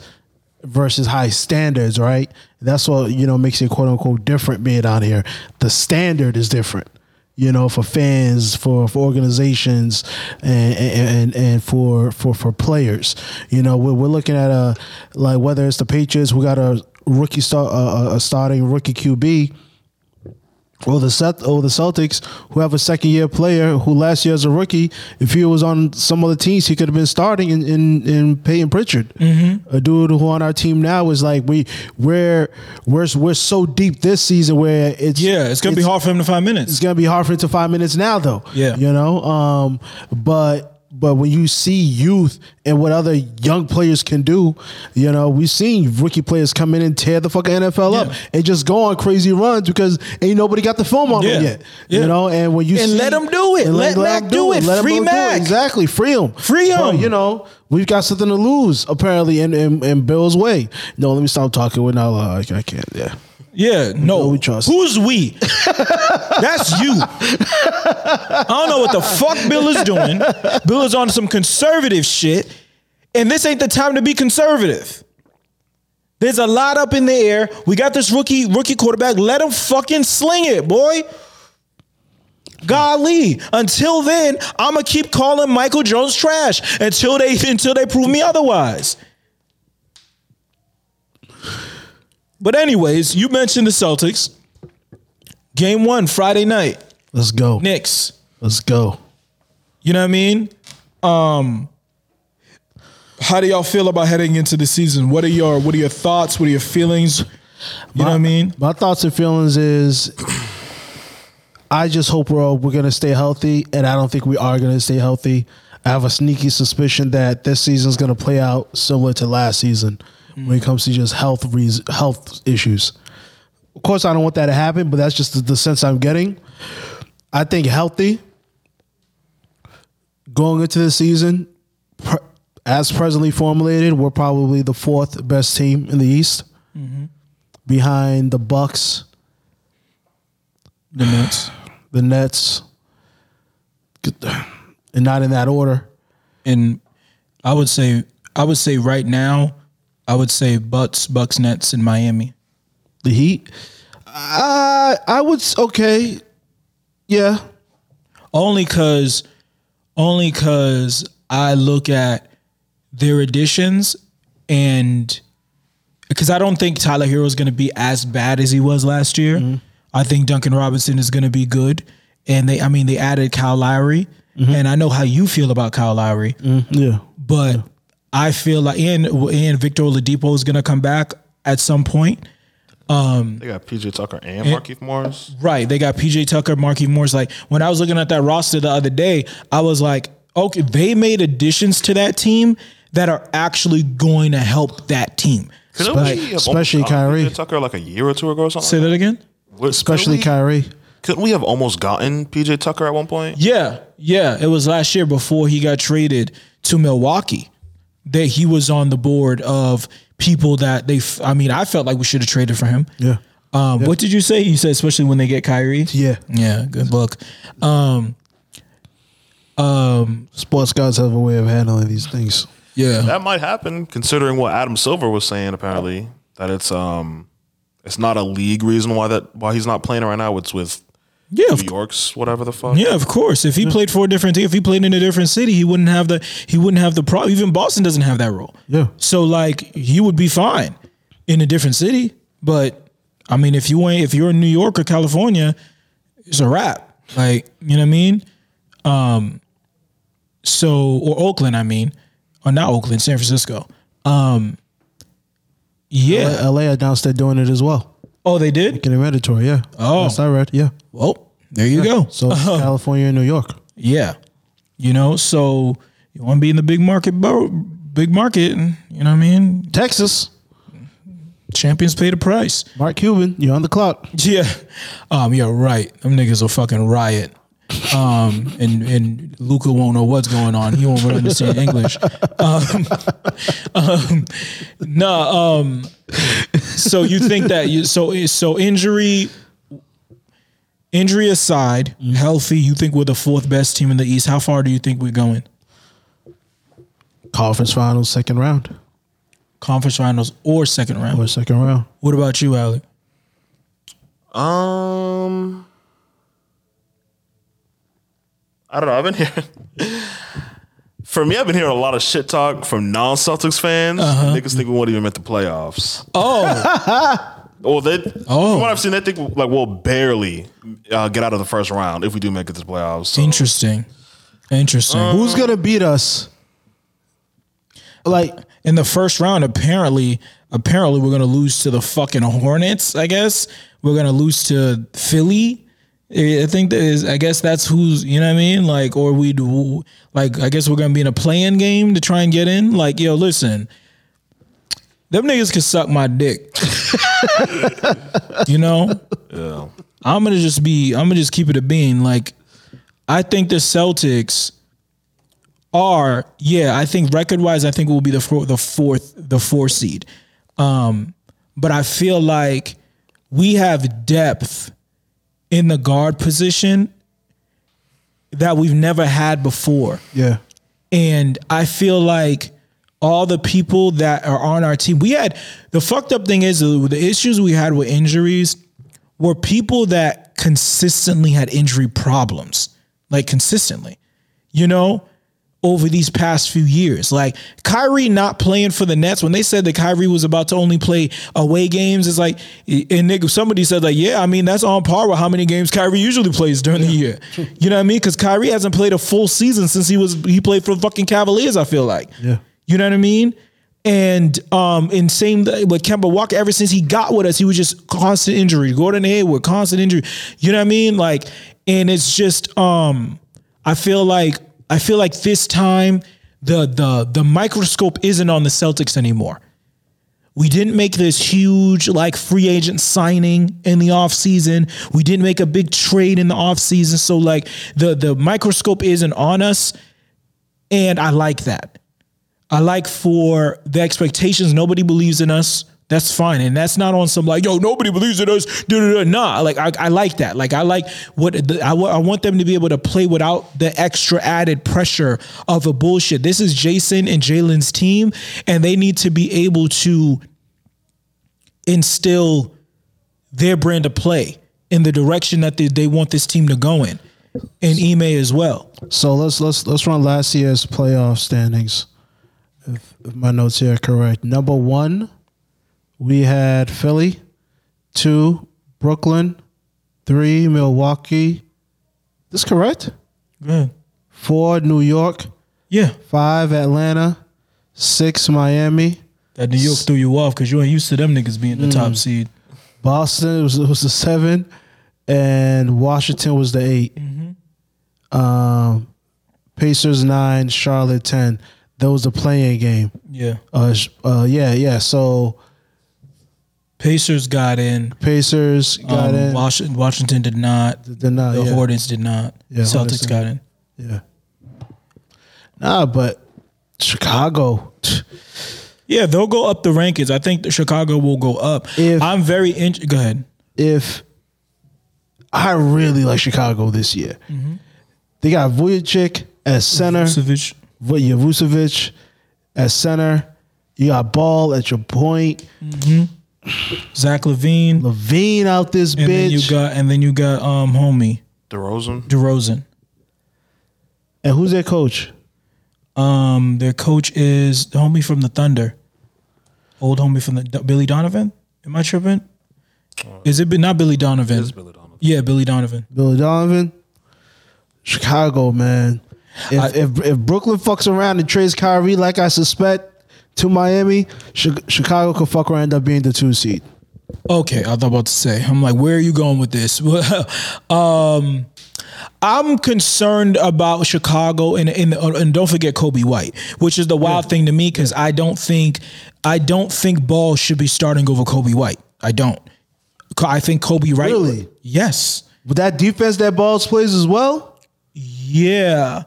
versus high standards, right? That's what you know makes it quote unquote different being out here. The standard is different, you know, for fans, for for organizations, and and and for for for players. You know, we're, we're looking at a like whether it's the Patriots, we got a rookie start a, a starting rookie QB or the Celt- or the Celtics who have a second year player who last year as a rookie, if he was on some other teams, he could have been starting in in, in Payton Pritchard. Mm-hmm. A dude who on our team now is like we we're we're we're so deep this season where it's Yeah, it's gonna be hard for him to find minutes. It's gonna be hard for him to five minutes now though. Yeah. you know. Um, but but when you see youth and what other young players can do, you know, we've seen rookie players come in and tear the fucking NFL up and just go on crazy runs because ain't nobody got the film on them yet. Yeah. You know, and when you And see, let 'em do it. and Let Mac them do it. Let Free do it. Mac. Exactly. Free him. Free. But, you know, we've got something to lose apparently in, in, in Bill's way. No, let me stop talking. We're not allowed. I can't. Yeah. Yeah, no. we trust. Who's we? [laughs] That's you. I don't know what the fuck Bill is doing. Bill is on some conservative shit, and this ain't the time to be conservative. There's a lot up in the air. We got this rookie rookie quarterback. Let him fucking sling it, boy. Golly. Until then, I'ma keep calling Mac Jones trash until they [laughs] until they prove me otherwise. But anyways, you mentioned the Celtics. Game one, Friday night. Let's go. Knicks. Let's go. You know what I mean? Um how do y'all feel about heading into the season? What are your what are your thoughts? What are your feelings? You know what I mean? My thoughts and feelings is I just hope we're all, we're gonna stay healthy, and I don't think we are gonna stay healthy. I have a sneaky suspicion that this season's gonna play out similar to last season when it comes to just health health issues. Of course, I don't want that to happen, but that's just the, the sense I'm getting. I think healthy going into the season, pr- as presently formulated, we're probably the fourth best team in the East mm-hmm. behind the Bucks, The Nets. the Nets, and not in that order. And I would say I would say right now, I would say Bucks, Bucks, Nets, and Miami. The Heat, I I would okay, yeah, Only cause only cause I look at their additions and because I don't think Tyler Herro is going to be as bad as he was last year. Mm-hmm. I think Duncan Robinson is going to be good, and they I mean they added Kyle Lowry, mm-hmm. and I know how you feel about Kyle Lowry, mm-hmm. yeah. but I feel like and and Victor Oladipo is going to come back at some point. Um, they got PJ Tucker and Markieff Morris. Right. They got PJ Tucker, Marky Morris. Like when I was looking at that roster the other day, I was like, okay, they made additions to that team that are actually going to help that team. Couldn't Spe- we especially gotten Kyrie. PJ Tucker like a year or two ago or something. Say that again? What- Especially couldn't we, Kyrie. couldn't we have almost gotten PJ Tucker at one point? Yeah. Yeah. It was last year before he got traded to Milwaukee that he was on the board of people that they, f- I mean, I felt like we should have traded for him. Yeah, Um, What did you say? You said especially when they get Kyrie. yeah. Yeah, good look. Um, um, Sports guys have a way of handling these things. yeah. That might happen, considering what Adam Silver was saying. Apparently, that it's um, it's not a league reason why that why he's not playing right now. It's with Yeah, of New York's whatever the fuck. Yeah, of course. If he played for a different team, if he played in a different city, he wouldn't have the he wouldn't have the problem. Even Boston doesn't have that role. Yeah. So like he would be fine in a different city. But I mean, if you ain't if you're in New York or California, it's a wrap. Like you know what I mean. Um. So or Oakland, I mean, or not Oakland, San Francisco. Um. Yeah. LA announced they're doing it as well. Oh, they did. Getting mandatory. Yeah. Oh. That's I read. Yeah. Well, there you go. So it's California and New York. Yeah. You know, so you want to be in the big market, bro, big market, and you know what I mean? Texas. Champions pay the price. Mark Cuban, you're on the clock. Yeah. Um, yeah, right. Them niggas will fucking riot. Um, and and Luka won't know what's going on. He won't really understand English. [laughs] Um, um, no, um, so you think that you so so injury injury aside, healthy, you think we're the fourth best team in the East. How far do you think we're going? Conference finals, second round Conference finals or second round? or second round. What about you, Alec? Um, I don't know. I've been here. [laughs] For me, I've been hearing a lot of shit talk from non-Celtics fans. Niggas think we won't even make the playoffs. Oh, [laughs] Well, they, Oh. from what I've seen, they think like we'll barely uh, get out of the first round if we do make it to the playoffs. So, interesting. Interesting. Who's gonna beat us? Like in the first round, apparently, apparently we're gonna lose to the fucking Hornets. I guess we're gonna lose to Philly, I think that is. I guess that's who's. You know what I mean? Like, or we do. Like, I guess we're gonna be in a playing game to try and get in. Like, yo, listen, them niggas can suck my dick. you know, Yeah. I'm gonna just be. I'm gonna just keep it a bean. Like, I think the Celtics are. Yeah, I think record wise, I think we'll be the four, the fourth the fourth seed. Um, but I feel like we have depth in the guard position that we've never had before. Yeah. And I feel like all the people that are on our team, we had the fucked up thing is uh, the issues we had with injuries were people that consistently had injury problems, like consistently, you know, over these past few years. Like Kyrie not playing for the Nets when they said that Kyrie was about to only play away games, it's like, and nigga, somebody said like, yeah, I mean that's on par with how many games Kyrie usually plays during the year. You know what I mean? Because Kyrie hasn't played a full season since he was he played for the fucking Cavaliers. I feel like, Yeah. You know what I mean? And um, and same th- with Kemba Walker. Ever since he got with us, he was just constant injury. Gordon Hayward, with constant injury. You know what I mean? Like, and it's just um, I feel like I feel like this time the the the microscope isn't on the Celtics anymore. We didn't make this huge like free agent signing in the offseason. We didn't make a big trade in the offseason. So like the the microscope isn't on us. And I like that. I like for the expectations. Nobody believes in us. That's fine, and that's not on some like yo. Nobody believes in us. Da, da, da. Nah, like I, I like that. Like I like what the, I, I want them to be able to play without the extra added pressure of a bullshit. This is Jayson and Jalen's team, and they need to be able to instill their brand of play in the direction that they, they want this team to go in, and Ime as well. So let's let's let's run last year's playoff standings. If, if my notes here are correct. Number one, we had Philly. Two, Brooklyn. Three, Milwaukee. This correct? Good. Four, New York. Yeah. Five, Atlanta. Six, Miami. That New York threw you off because you ain't used to them niggas being the top seed. Boston was was the seven, and Washington was the 8 Um, Pacers nine, Charlotte ten. That was a playing game. Yeah. Uh, uh, yeah, yeah. So Pacers got in. Pacers got Um, in. Washington, Washington did not. Did not, the yeah. Hornets did not. Yeah, Celtics got in. yeah. Nah, but Chicago. Yeah, they'll go up the rankings. I think Chicago will go up. If- I'm very in- go ahead. If I really like Chicago this year, they got Vujicic as center. Vucevic. Vujicic Vucevic at center. You got Ball at your point. Zach LaVine. LaVine out this and then you got and then you got um homie DeRozan. DeRozan. and who's their coach? Um their coach is the homie from the Thunder. Old homie from the Billy Donovan? Am I tripping? Is it not Billy Donovan? It's Billy Donovan. Yeah, Billy Donovan. Billy Donovan. Chicago, man. If, if if Brooklyn fucks around and trades Kyrie like I suspect to Miami, Chi- Chicago could fuck around and end up being the two seed. Okay, I was about to say. I'm like, where are you going with this? [laughs] um, I'm concerned about Chicago, and and and don't forget Coby White, which is the wild thing to me because I don't think I don't think Ball should be starting over Coby White. I don't. I think Coby White. Really? Yes. With that defense that Balls plays as well, Yeah,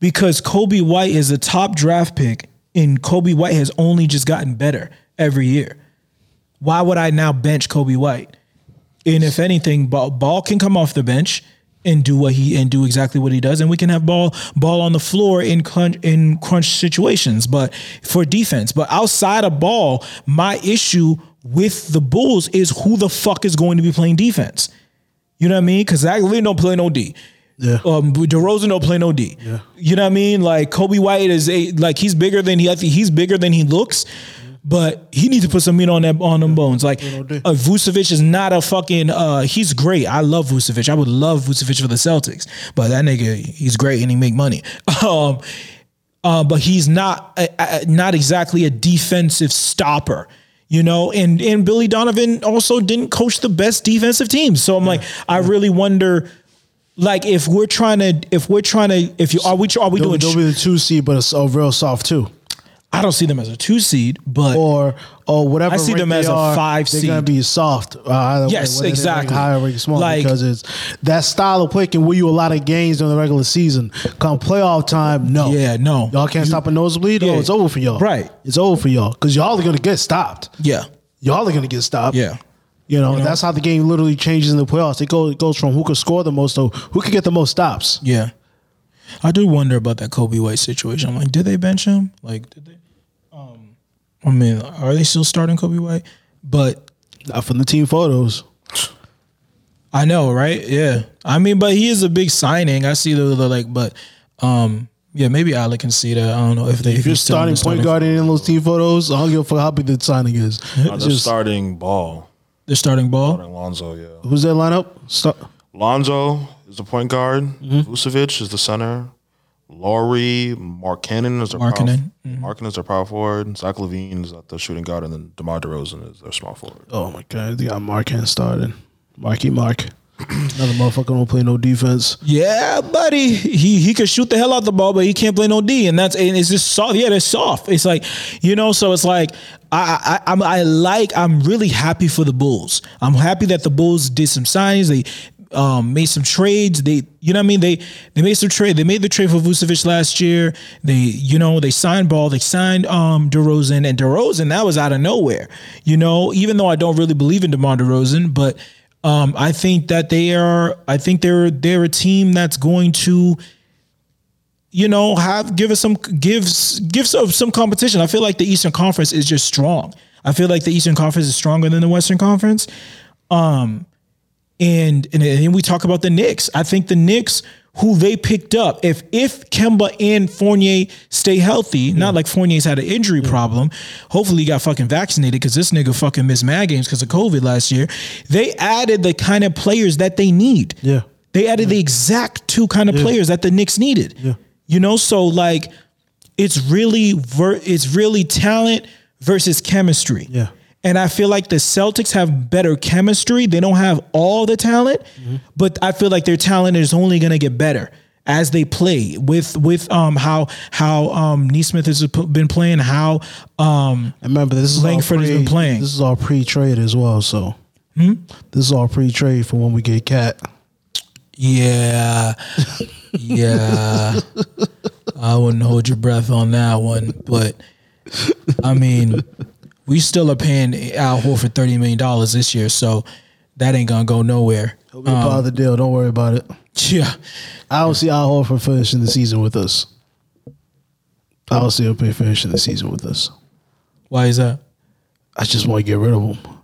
because Coby White is a top draft pick, and Coby White has only just gotten better every year. Why would I now bench Kobe White? And if anything, ball, ball can come off the bench and do what he and do exactly what he does, and we can have ball ball on the floor in crunch, in crunch situations. But for defense, but outside of ball, my issue with the Bulls is who the fuck is going to be playing defense. You know what I mean? Because Zach LaVine don't play no D. Yeah. Um, DeRozan don't play no D. Yeah. You know what I mean? Like Coby White is a like he's bigger than he. I think he's bigger than he looks, but he needs to put some meat on that on them bones. Like uh, Vucevic is not a fucking. Uh, he's great. I love Vucevic. I would love Vucevic for the Celtics, but that nigga he's great and he make money. [laughs] Um, uh, but he's not uh, uh, not exactly a defensive stopper. You know, and and Billy Donovan also didn't coach the best defensive teams. So I'm like, I really wonder, like, if we're trying to, if we're trying to, if you are we are we They'll, doing? they'll be the two seed, but it's a real soft two. I don't see them as a two seed, but or or whatever. I see them as a are, five They're gonna be soft. Uh, way, Yes, rank exactly. High or rank small Like- because it's that style of play can win you a lot of games during the regular season. Come playoff time, no. Yeah, no. Y'all can't You- stop a nosebleed. Yeah. Oh, it's over for y'all. Right. It's over for y'all because y'all are gonna get stopped. yeah, Y'all are gonna get stopped. yeah. You know, You know? that's how the game literally changes in the playoffs. It goes it goes from who can score the most to who can get the most stops. Yeah. I do wonder about that Coby White situation. I'm like, did they bench him? Like, did they? Um, I mean, are they still starting Coby White? But Not from the team photos. I know, right? Yeah. I mean, but he is a big signing. I see the, the like, but um, yeah, maybe Alec can see that. I don't know if they If you're he's starting point guard in those team photos, I don't give a fuck how big the signing is. It's they're just- starting ball. They're starting ball. Starting Lonzo, yeah. who's that lineup? Start, Lonzo is the point guard. Mm-hmm. Vucevic is the center. Lauri Markkanen is their Markkanen, Power, Markkanen is their power forward. Zach LaVine is at the shooting guard, and then DeMar DeRozan is their small forward. Oh my god, they got Mark Hand started. Marky Mark. Another motherfucker don't play no defense. Yeah, buddy. He he could shoot the hell out the ball, but he can't play no D, and that's and it's just soft. Yeah, they're soft. It's like you know, so it's like I I I'm, I like. I'm really happy for the Bulls. I'm happy that the Bulls did some signings. They um made some trades. They you know what I mean. They they made some trade. They made the trade for Vucevic last year. They you know they signed Ball. They signed um DeRozan and DeRozan. That was out of nowhere. You know, even though I don't really believe in DeMar DeRozan, but. Um, I think that they are. I think they're they're a team that's going to, you know, have give us some gives gives some competition. I feel like the Eastern Conference is just strong. I feel like the Eastern Conference is stronger than the Western Conference. Um, and and then we talk about the Knicks. I think the Knicks, who they picked up, if if Kemba and Fournier stay healthy, not like Fournier's had an injury problem. Hopefully, he got fucking vaccinated because this nigga fucking missed mad games because of COVID last year. They added the kind of players that they need. Yeah. They added the exact two kind of players that the Knicks needed. Yeah. You know, so like it's really ver- it's really talent versus chemistry. Yeah. And I feel like the Celtics have better chemistry. They don't have all the talent, but I feel like their talent is only going to get better as they play with with um how how um Nesmith has been playing, how um remember, this is Langford all has pre, been playing. This is all pre-trade as well. So this is all pre-trade for when we get KAT. Yeah. [laughs] Yeah. I wouldn't hold your breath on that one. But I mean, we still are paying Al Horford $30 million this year. So that ain't to go nowhere. It'll be a part of the deal. Don't worry about it. Yeah. I don't see Al Horford finishing the season with us. I don't see him finishing the season with us. Why is that? I just want to get rid of him.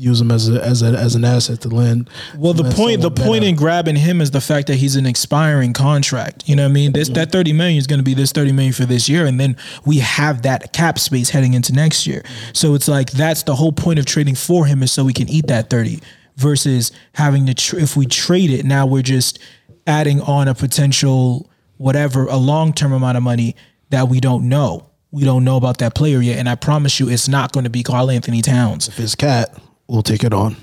Use him as a as a as an asset to lend. Well, the point, the point better. in grabbing him is the fact that he's an expiring contract. You know what I mean? This that thirty million is going to be this thirty million for this year, and then we have that cap space heading into next year. So it's like that's the whole point of trading for him is so we can eat that thirty versus having to tr- if we trade it now we're just adding on a potential whatever a long term amount of money that we don't know. We don't know about that player yet, and I promise you, it's not going to be Karl Anthony Towns. if it's KAT, we'll take it on.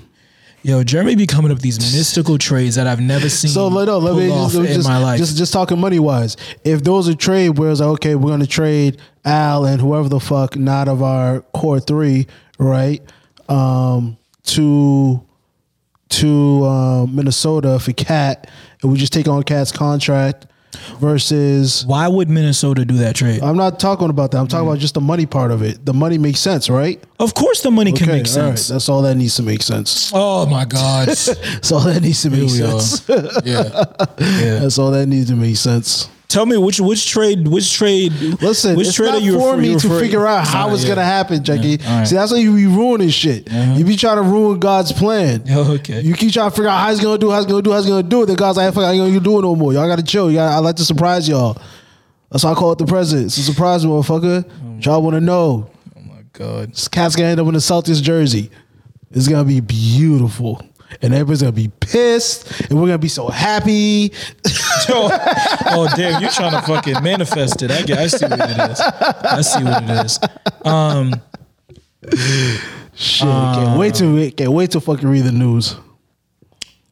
Yo, Jeremy be coming up with these mystical trades that I've never seen. So let, no, let me just, in just, my life. just just talking money wise. If there was a trade where it's like, okay, we're gonna trade Al and whoever the fuck not of our core three, right? Um, to to uh, Minnesota for KAT, and we just take on KAT's contract versus. Why would Minnesota do that trade? I'm not talking about that. I'm Mm. talking about just the money part of it. The money makes sense, right? of course, the money can make all right. sense. That's all that needs to make sense. Oh my [laughs] God! That's all that needs to make Here we are. sense. yeah, [laughs] yeah. That's all that needs to make sense. Tell me which which trade which trade Listen, which it's trade not are you for refer- me to figure out how Ah, it's yeah. gonna happen, Jackie. right. See, that's why you be ruining shit. You be trying to ruin God's plan. Oh, [laughs] okay. You keep trying to figure out how he's gonna do, how he's gonna do, how he's gonna do it. Then God's like, fuck, I ain't gonna do it no more. Y'all gotta chill. Gotta, I like to surprise y'all. That's why I call it the present. It's a surprise, motherfucker. Y'all wanna know. Oh my God! This KAT's gonna end up in the Celtics jersey. It's gonna be beautiful. And everybody's gonna be pissed, and we're gonna be so happy. [laughs] oh, oh, damn! You're trying to fucking manifest it. I get. I see what it is. I see what it is. Um, Shit, can't wait to can't wait to fucking read the news.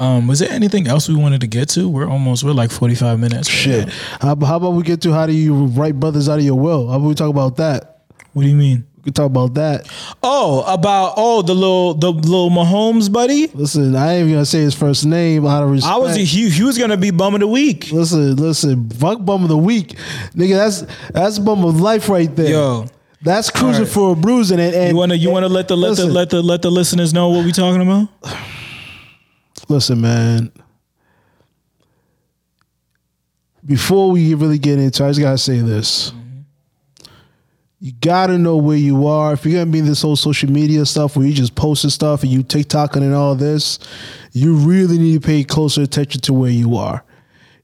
Um, was there anything else we wanted to get to? We're almost we're like forty five minutes. right Shit. How, how about we get to how do you write brothers out of your will? How about we talk about that? What do you mean? We can talk about that. Oh, about oh the little the little Mahomes buddy. Listen, I ain't even gonna say his first name out of respect. I was he, he was gonna be bum of the week. Listen, listen, fuck bum of the week, nigga. That's that's bum of life right there. Yo. that's cruising right. for a bruising. And, and You wanna you wanna let the let listen, the let the let the listeners know what we talking about? [sighs] listen, man. Before we really get into, I just gotta say this. You gotta know where you are. If you're gonna be in this whole social media stuff where you just posting stuff and you TikToking and all this, you really need to pay closer attention to where you are.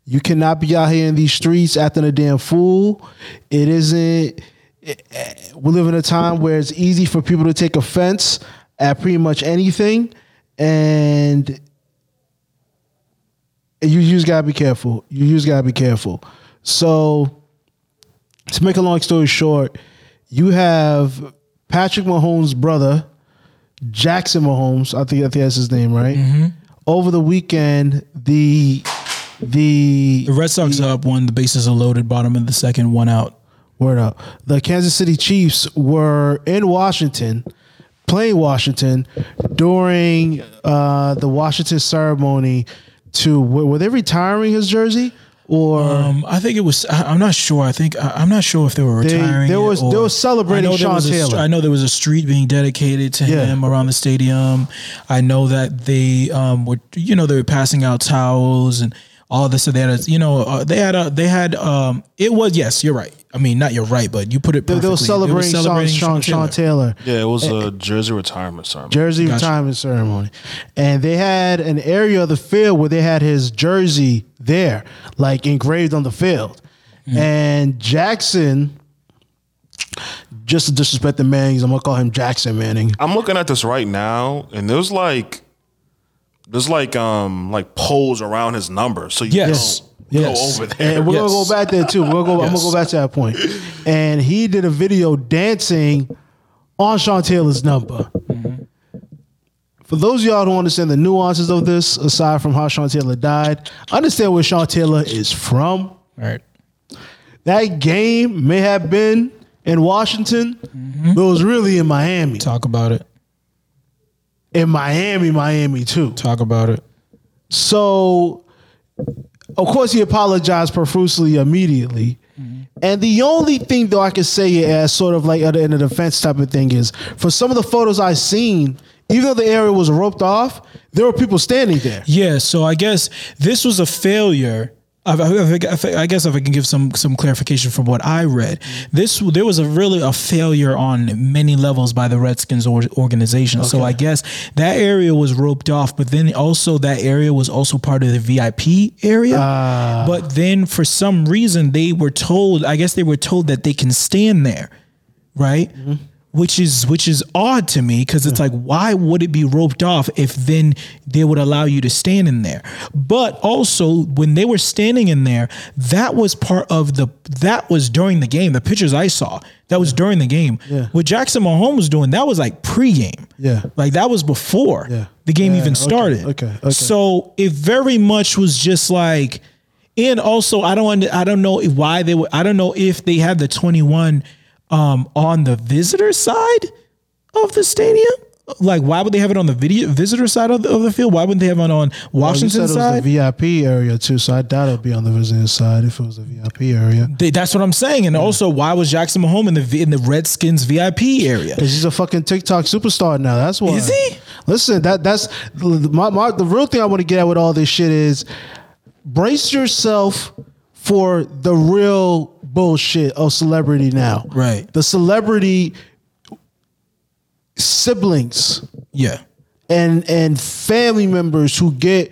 You cannot be out here in these streets acting a damn fool. It isn't. Eh, eh, we live in a time where it's easy for people to take offense at pretty much anything, and you just gotta be careful. You just gotta be careful. So, to make a long story short, you have Patrick Mahomes' brother, Jackson Mahomes. I think I think that's his name, right? Over the weekend, the the The Red Sox are up one. The bases are loaded. Bottom of the second, one out. Word up. The Kansas City Chiefs were in Washington, playing Washington during uh, the Washington ceremony. To were were they retiring his jersey or Um, I think it was. I, I'm not sure. I think I, I'm not sure if they were They- retiring. there was- or- they were celebrating I know there Sean was a Taylor. I know there was a street being dedicated to Yeah. him around the stadium. I know that they um, were, you know, they were passing out towels and all this. So they had, a, you know, uh, they had a, they had. Um, it was yes, you're right. I mean, not you're right, but you put it they, perfectly. they were celebrating, Sean, Sean, Sean Taylor. Yeah, it was a jersey retirement ceremony. jersey Gotcha. retirement ceremony, and they had an area of the field where they had his jersey there, like engraved on the field. And Jackson, just to disrespect the Mannings, I'm gonna call him Jackson Manning. I'm looking at this right now, and there's like there's like um like poles around his number, so you Yes. don't Yes. go over there. And we're Yes. gonna go back there too. We're gonna go, I'm gonna go back to that point. And he did a video dancing on Sean Taylor's number. Mm-hmm. For those of y'all who understand the nuances of this, aside from how Sean Taylor died, understand where Sean Taylor is from. Right. That game may have been in Washington, mm-hmm. but it was really in Miami. Talk about it. In Miami, Miami too. Talk about it. So, of course, he apologized profusely immediately. Mm-hmm. And the only thing, though, I can say as sort of like in a defense type of thing is for some of the photos I've seen, even though the area was roped off, there were people standing there. Yeah, so I guess this was a failure. I, guess if I can give some some clarification from what I read, this there was a really a failure on many levels by the Redskins or, organization. So I guess that area was roped off, but then also that area was also part of the VIP area. Ah. but then for some reason they were told, I guess they were told that they can stand there, right? Mm-hmm. Which is which is odd to me because it's like why would it be roped off if then they would allow you to stand in there? But also when they were standing in there, that was part of the that was during the game. The pictures I saw that was during the game. Yeah. What Jackson Mahomes was doing that was like pregame. Yeah. like that was before Yeah. the game Yeah, even started. okay, okay. So it very much was just like, and also I don't under- I don't know why they were I don't know if they had the twenty one um, on the visitor side of the stadium. Like why would they have it on the video visitor side of the, of the field? Why wouldn't they have it on Washington was side? the VIP area too, so I doubt it'd be on the visitor side if it was the VIP area. They- that's what I'm saying. And also, why was Jackson Mahomes in the in the Redskins VIP area? Because he's a fucking TikTok superstar now. That's why. Is he? Listen, that that's my, my the real thing I want to get at with all this shit is brace yourself for the real bullshit of celebrity now. Right. The celebrity siblings Yeah. and and family members who get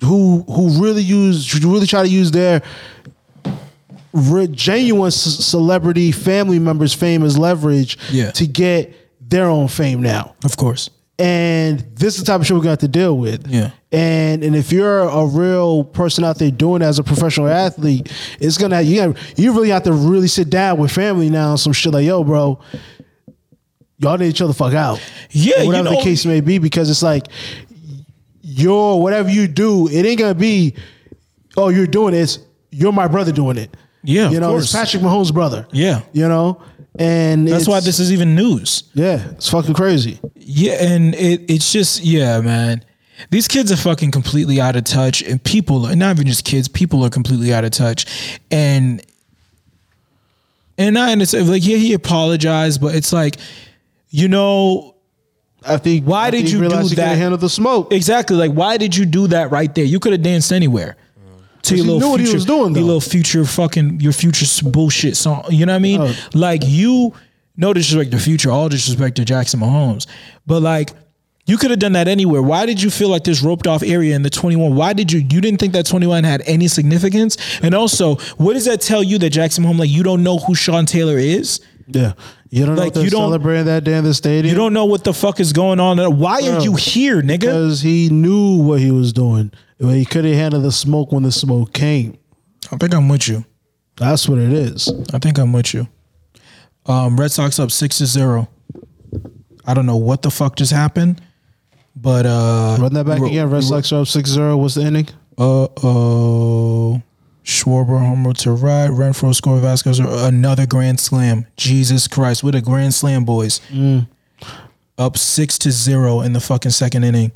who who really use who really try to use their genuine celebrity family members fame as leverage Yeah. to get their own fame now Of course. And this is the type of shit we're gonna have to deal with. Yeah. And and if you're a real person out there doing it as a professional athlete, it's gonna you gotta, you really have to really sit down with family now and some shit like yo, bro. y'all need to chill the fuck out. Yeah, Or whatever you know- the case may be, because it's like your whatever you do, it ain't gonna be. Oh, you're doing it. It's you're my brother doing it. Yeah, you know, it's course. Patrick Mahomes' brother. Yeah. you know, and That's why this is even news. Yeah, it's fucking crazy. Yeah, and it it's just yeah, man. These kids are fucking completely out of touch, and people, and not even just kids, people are completely out of touch, and and I understand, like, yeah, he apologized, but it's like, you know, I think. Why I did think you do that? Handle the smoke. exactly, like, why did you do that right there? You could have danced anywhere. To your little knew what he future, was doing, your little future fucking your future bullshit song. You know what I mean? Oh. Like you, no disrespect to future, all disrespect to Jackson Mahomes, but like you could have done that anywhere. Why did you feel like this roped off area in the twenty one? Why did you you didn't think that twenty one had any significance? And also, what does that tell you that Jackson Mahomes like you don't know who Sean Taylor is? Yeah, you don't know Like, what you don't- celebrating that day in the stadium. You don't know what the fuck is going on. Why are you here, nigga? because he knew what he was doing. But He could have handled the smoke when the smoke came. I think I'm with you. That's what it is. I think I'm with you. Um, Red Sox up six to zero. I don't know what the fuck just happened, but uh, Run that back again. Red Sox are up 6-0. What's the inning? Uh oh, Schwarber homer to right. Renfroe score. Vázquez another grand slam. Jesus Christ, what a grand slam, boys! Up six to zero in the fucking second inning.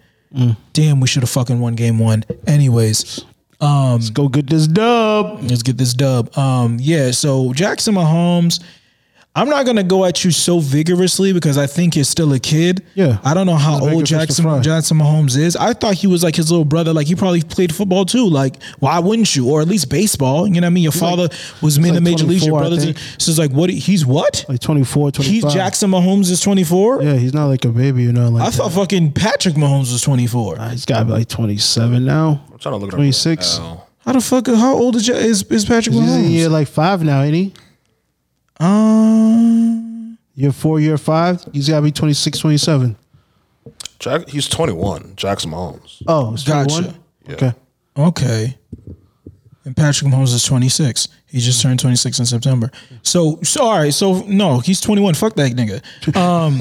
Damn, we should have fucking won game one. Anyways, um, Let's go get this dub. Let's get this dub. Um, yeah. So Jackson Mahomes, I'm not gonna go at you so vigorously because I think you're still a kid. Yeah. I don't know how Just make old Jackson Fry. Jackson Mahomes is. I thought he was like his little brother. Like he probably played football too. Like why wouldn't you? Or at least baseball. You know what I mean? Your father was in the major leagues. Your brothers. think. So it's like what? He's what? Like 24, 25. He's Jackson Mahomes is 24. Yeah, he's not like a baby, you know. Like I thought fucking Patrick Mahomes was 24. that. he's got to be like 27 now. I'm trying to look it up. 26. How the fuck? How old is Ja- is, is Patrick He's in year like five now, ain't he? Um. Year four, year five. He's got to be 26, 27. Jack, he's 21. Jackson Mahomes. Oh, it's Gotcha. 21? Yeah. Okay. Okay. And Patrick Mahomes is 26. He just turned 26 in September. So, sorry. So no, he's 21. Fuck that nigga. Um,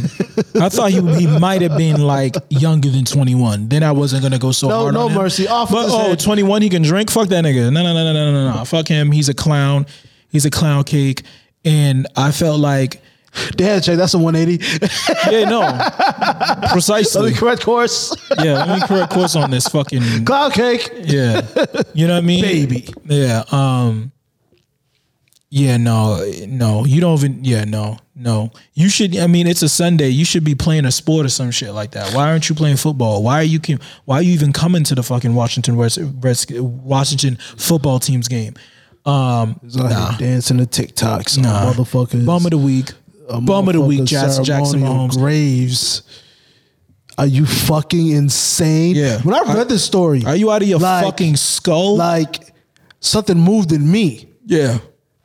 I thought he he might have been like younger than 21. Then I wasn't gonna go so No- hard. no on him. mercy. Off but with his oh, head. 21, he can drink. Fuck that nigga. No, no, no, no, no, no, no. Fuck him. He's a clown. He's a clown cake. And I felt like, Dad, check. That's a 180. yeah, no, Let precisely. me correct course. Yeah, let me correct course on this fucking Cloud cake. Yeah. You know what I mean? Baby. Yeah. Um Yeah, no, no. You don't even yeah, no, no. You should I mean it's a Sunday. You should be playing a sport or some shit like that. Why aren't you playing football? Why are you why are you even coming to the fucking Washington Washington football team's game? Um here dancing the TikToks. Nah. Motherfuckers. bum of the week. Bum of the week, Jackson, Jackson Mahomes. Graves. Are you fucking insane? Yeah. When I read this story, Are you out of your Like- fucking skull? like something moved in me. yeah.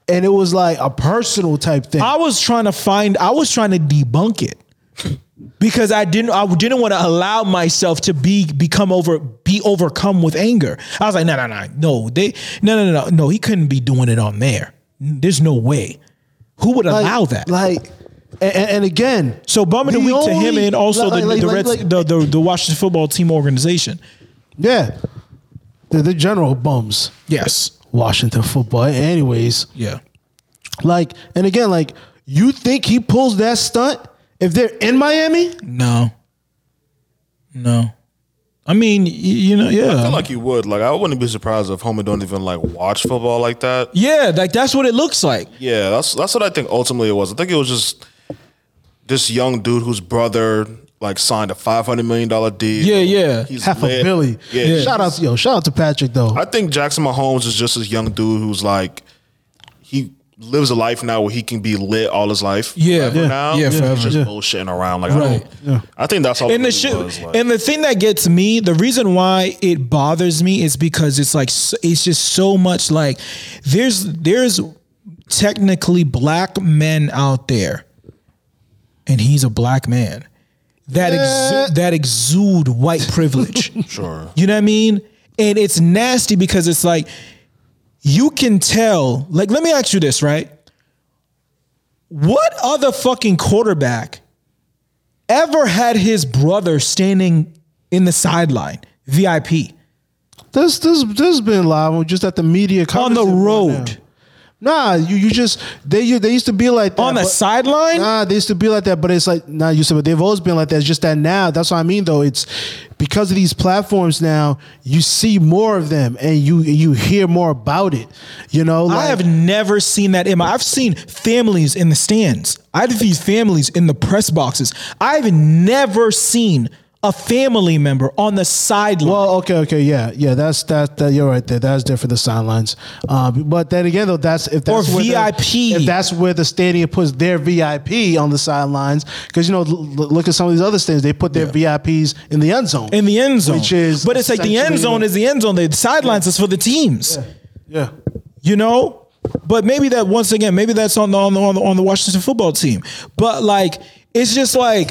And it was like a personal type thing. I was trying to find. I was trying to debunk it because I didn't. I didn't want to allow myself to be become over be overcome with anger. I was like, no, no, no, no. They no, no, no, no, no. He couldn't be doing it on there. There's no way. Who would Like- allow that? Like, and, and again, so bum of the, the week to him and also like- the, like- the, Reds, like- the, the the Washington football team organization. yeah, they're the general bums. Yes. Washington football. Anyways, Yeah. like, and again, like, you think he pulls that stunt if they're in Miami? No. No. I mean, y- you know, yeah. I feel like you would. Like I wouldn't be surprised if Homer don't even like watch football like that. yeah, like that's what it looks like. Yeah, that's that's what I think ultimately it was. I think it was just this young dude whose brother like signed a five hundred million dollar deal. Yeah, yeah. He's Half lit. a billy. Yeah. Shout out to yo, shout out to Patrick though. I think Jackson Mahomes is just this young dude who's like he lives a life now where he can be lit all his life. Yeah. Yeah. now. Yeah, He's forever. just Yeah. bullshitting around. Like I Right. don't. I think that's all. and the shit, was, like. and the thing that gets me, the reason why it bothers me is because it's like it's just so much like there's there's technically black men out there, and he's a black man that exu- that exude white privilege. [laughs] Sure. You know what I mean? And it's nasty because it's like you can tell. Like, let me ask you this, right? What other fucking quarterback ever had his brother standing in the sideline, VIP, This this this has been live just at the media on the right road, now. Nah, you you just they they used to be like that. on the but- sideline? Nah, they used to be like that, but it's like not used to, but they've always been like that. It's just that now. That's what I mean, though. It's because of these platforms now. You see more of them, and you you hear more about it. You know, I have never seen that in my. I've seen families in the stands. I've seen families in the press boxes. I've never seen a family member on the sideline. Well, okay, okay, yeah, yeah. That's that. that you're right there. That's different. The sidelines. Um, but then again, though, that's if that's Or where the- VIP. if that's where the stadium puts their VIP on the sidelines, because you know, l- look at some of these other stadiums. They put their VIPs in the end zone. in the end zone, Which is but it's like the end zone is the end zone. The sidelines is for the teams. yeah. you know. But maybe that once again, maybe that's on the on the on the, on the Washington football team. But like, it's just like.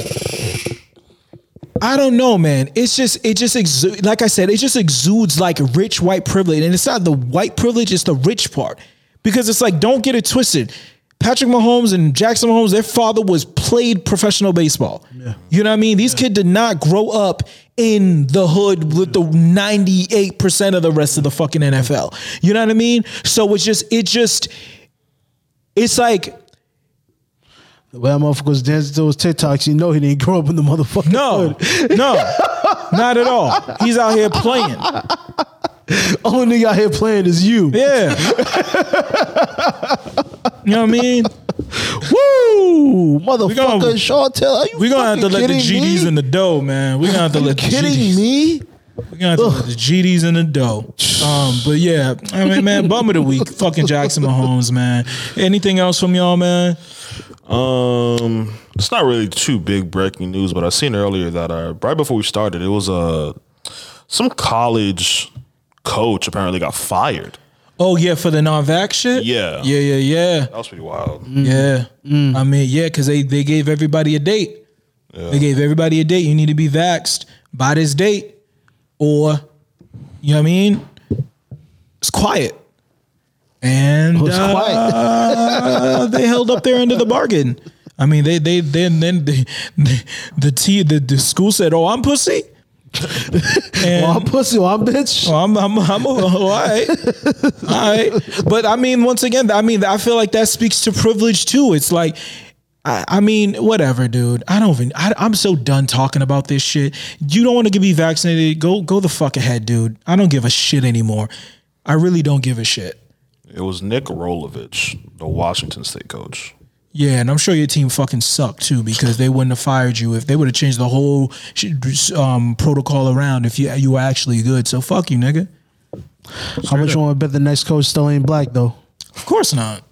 I don't know, man. It's just it just exu- like I said, it just exudes like rich white privilege, and it's not the white privilege; it's the rich part. Because it's like, don't get it twisted. Patrick Mahomes and Jackson Mahomes, their father was played professional baseball. You know what I mean? These kids did not grow up in the hood with the 98% of the rest of the fucking NFL. You know what I mean? So it's just, it just, it's like, That motherfuckers dancing to those TikToks, you know he didn't grow up in the motherfucking no, hood. no, not at all. He's out here playing. [laughs] Only nigga out here playing is you. Yeah. you know what I mean? Woo! Motherfucker, Taylor, are you We're gonna have to let the GDs me? in the dough, man. We're gonna have to let the kidding GDs. me? We're gonna have to let the GDs and the dough. Um, but yeah, I mean, man, [laughs] bum of the week, fucking Jackson Mahomes, man. Anything else from y'all, man? Um, it's not really too big breaking news, but I seen earlier that uh, right before we started, it was uh, some college coach apparently got fired. Oh yeah, for the non-vax shit. Yeah. yeah, yeah, yeah, That was pretty wild. yeah. I mean, yeah, because they they gave everybody a date. They gave everybody a date. You need to be vaxed by this date, or you know what I mean. It's quiet. And was uh, quiet. [laughs] they held up their end of the bargain. I mean, they they then then the the, T, the the school said, "Oh, I'm pussy." [laughs] and, Well, I'm pussy, well, I'm bitch. Oh, I'm, I'm, I'm all right. all right. But I mean, once again, I mean, I feel like that speaks to privilege too. It's like, I, I mean, whatever, dude. I don't even, I, I'm so done talking about this shit. You don't want to be vaccinated? Go, go the fuck ahead, dude. I don't give a shit anymore. I really don't give a shit. It was Nick Rolovich, the Washington State coach. Yeah, and I'm sure your team fucking sucked too because they wouldn't have fired you if they would have changed the whole um, protocol around if you you were actually good. So fuck you, nigga. How much you want to bet the next coach still ain't black though? Of course not.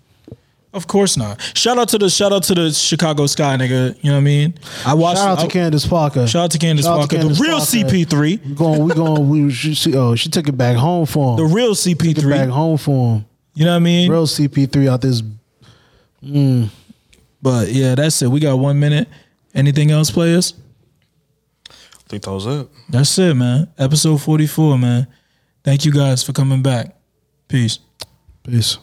Of course not. Shout out to the shout out to the Chicago Sky nigga. You know what I mean? I watched. Shout out to I- Candace Parker. Shout out to Candace Shout out to Parker, the Candace real CP3, We going, we going, we, she, she, oh, she took it back home for him. the him. real Took it back home for him. You know what I mean? Real CP3 out this. Mm. But yeah, that's it. We got one minute. Anything else, players? I think that was it. That's it, man. Episode 44, man. Thank you guys for coming back. Peace. Peace.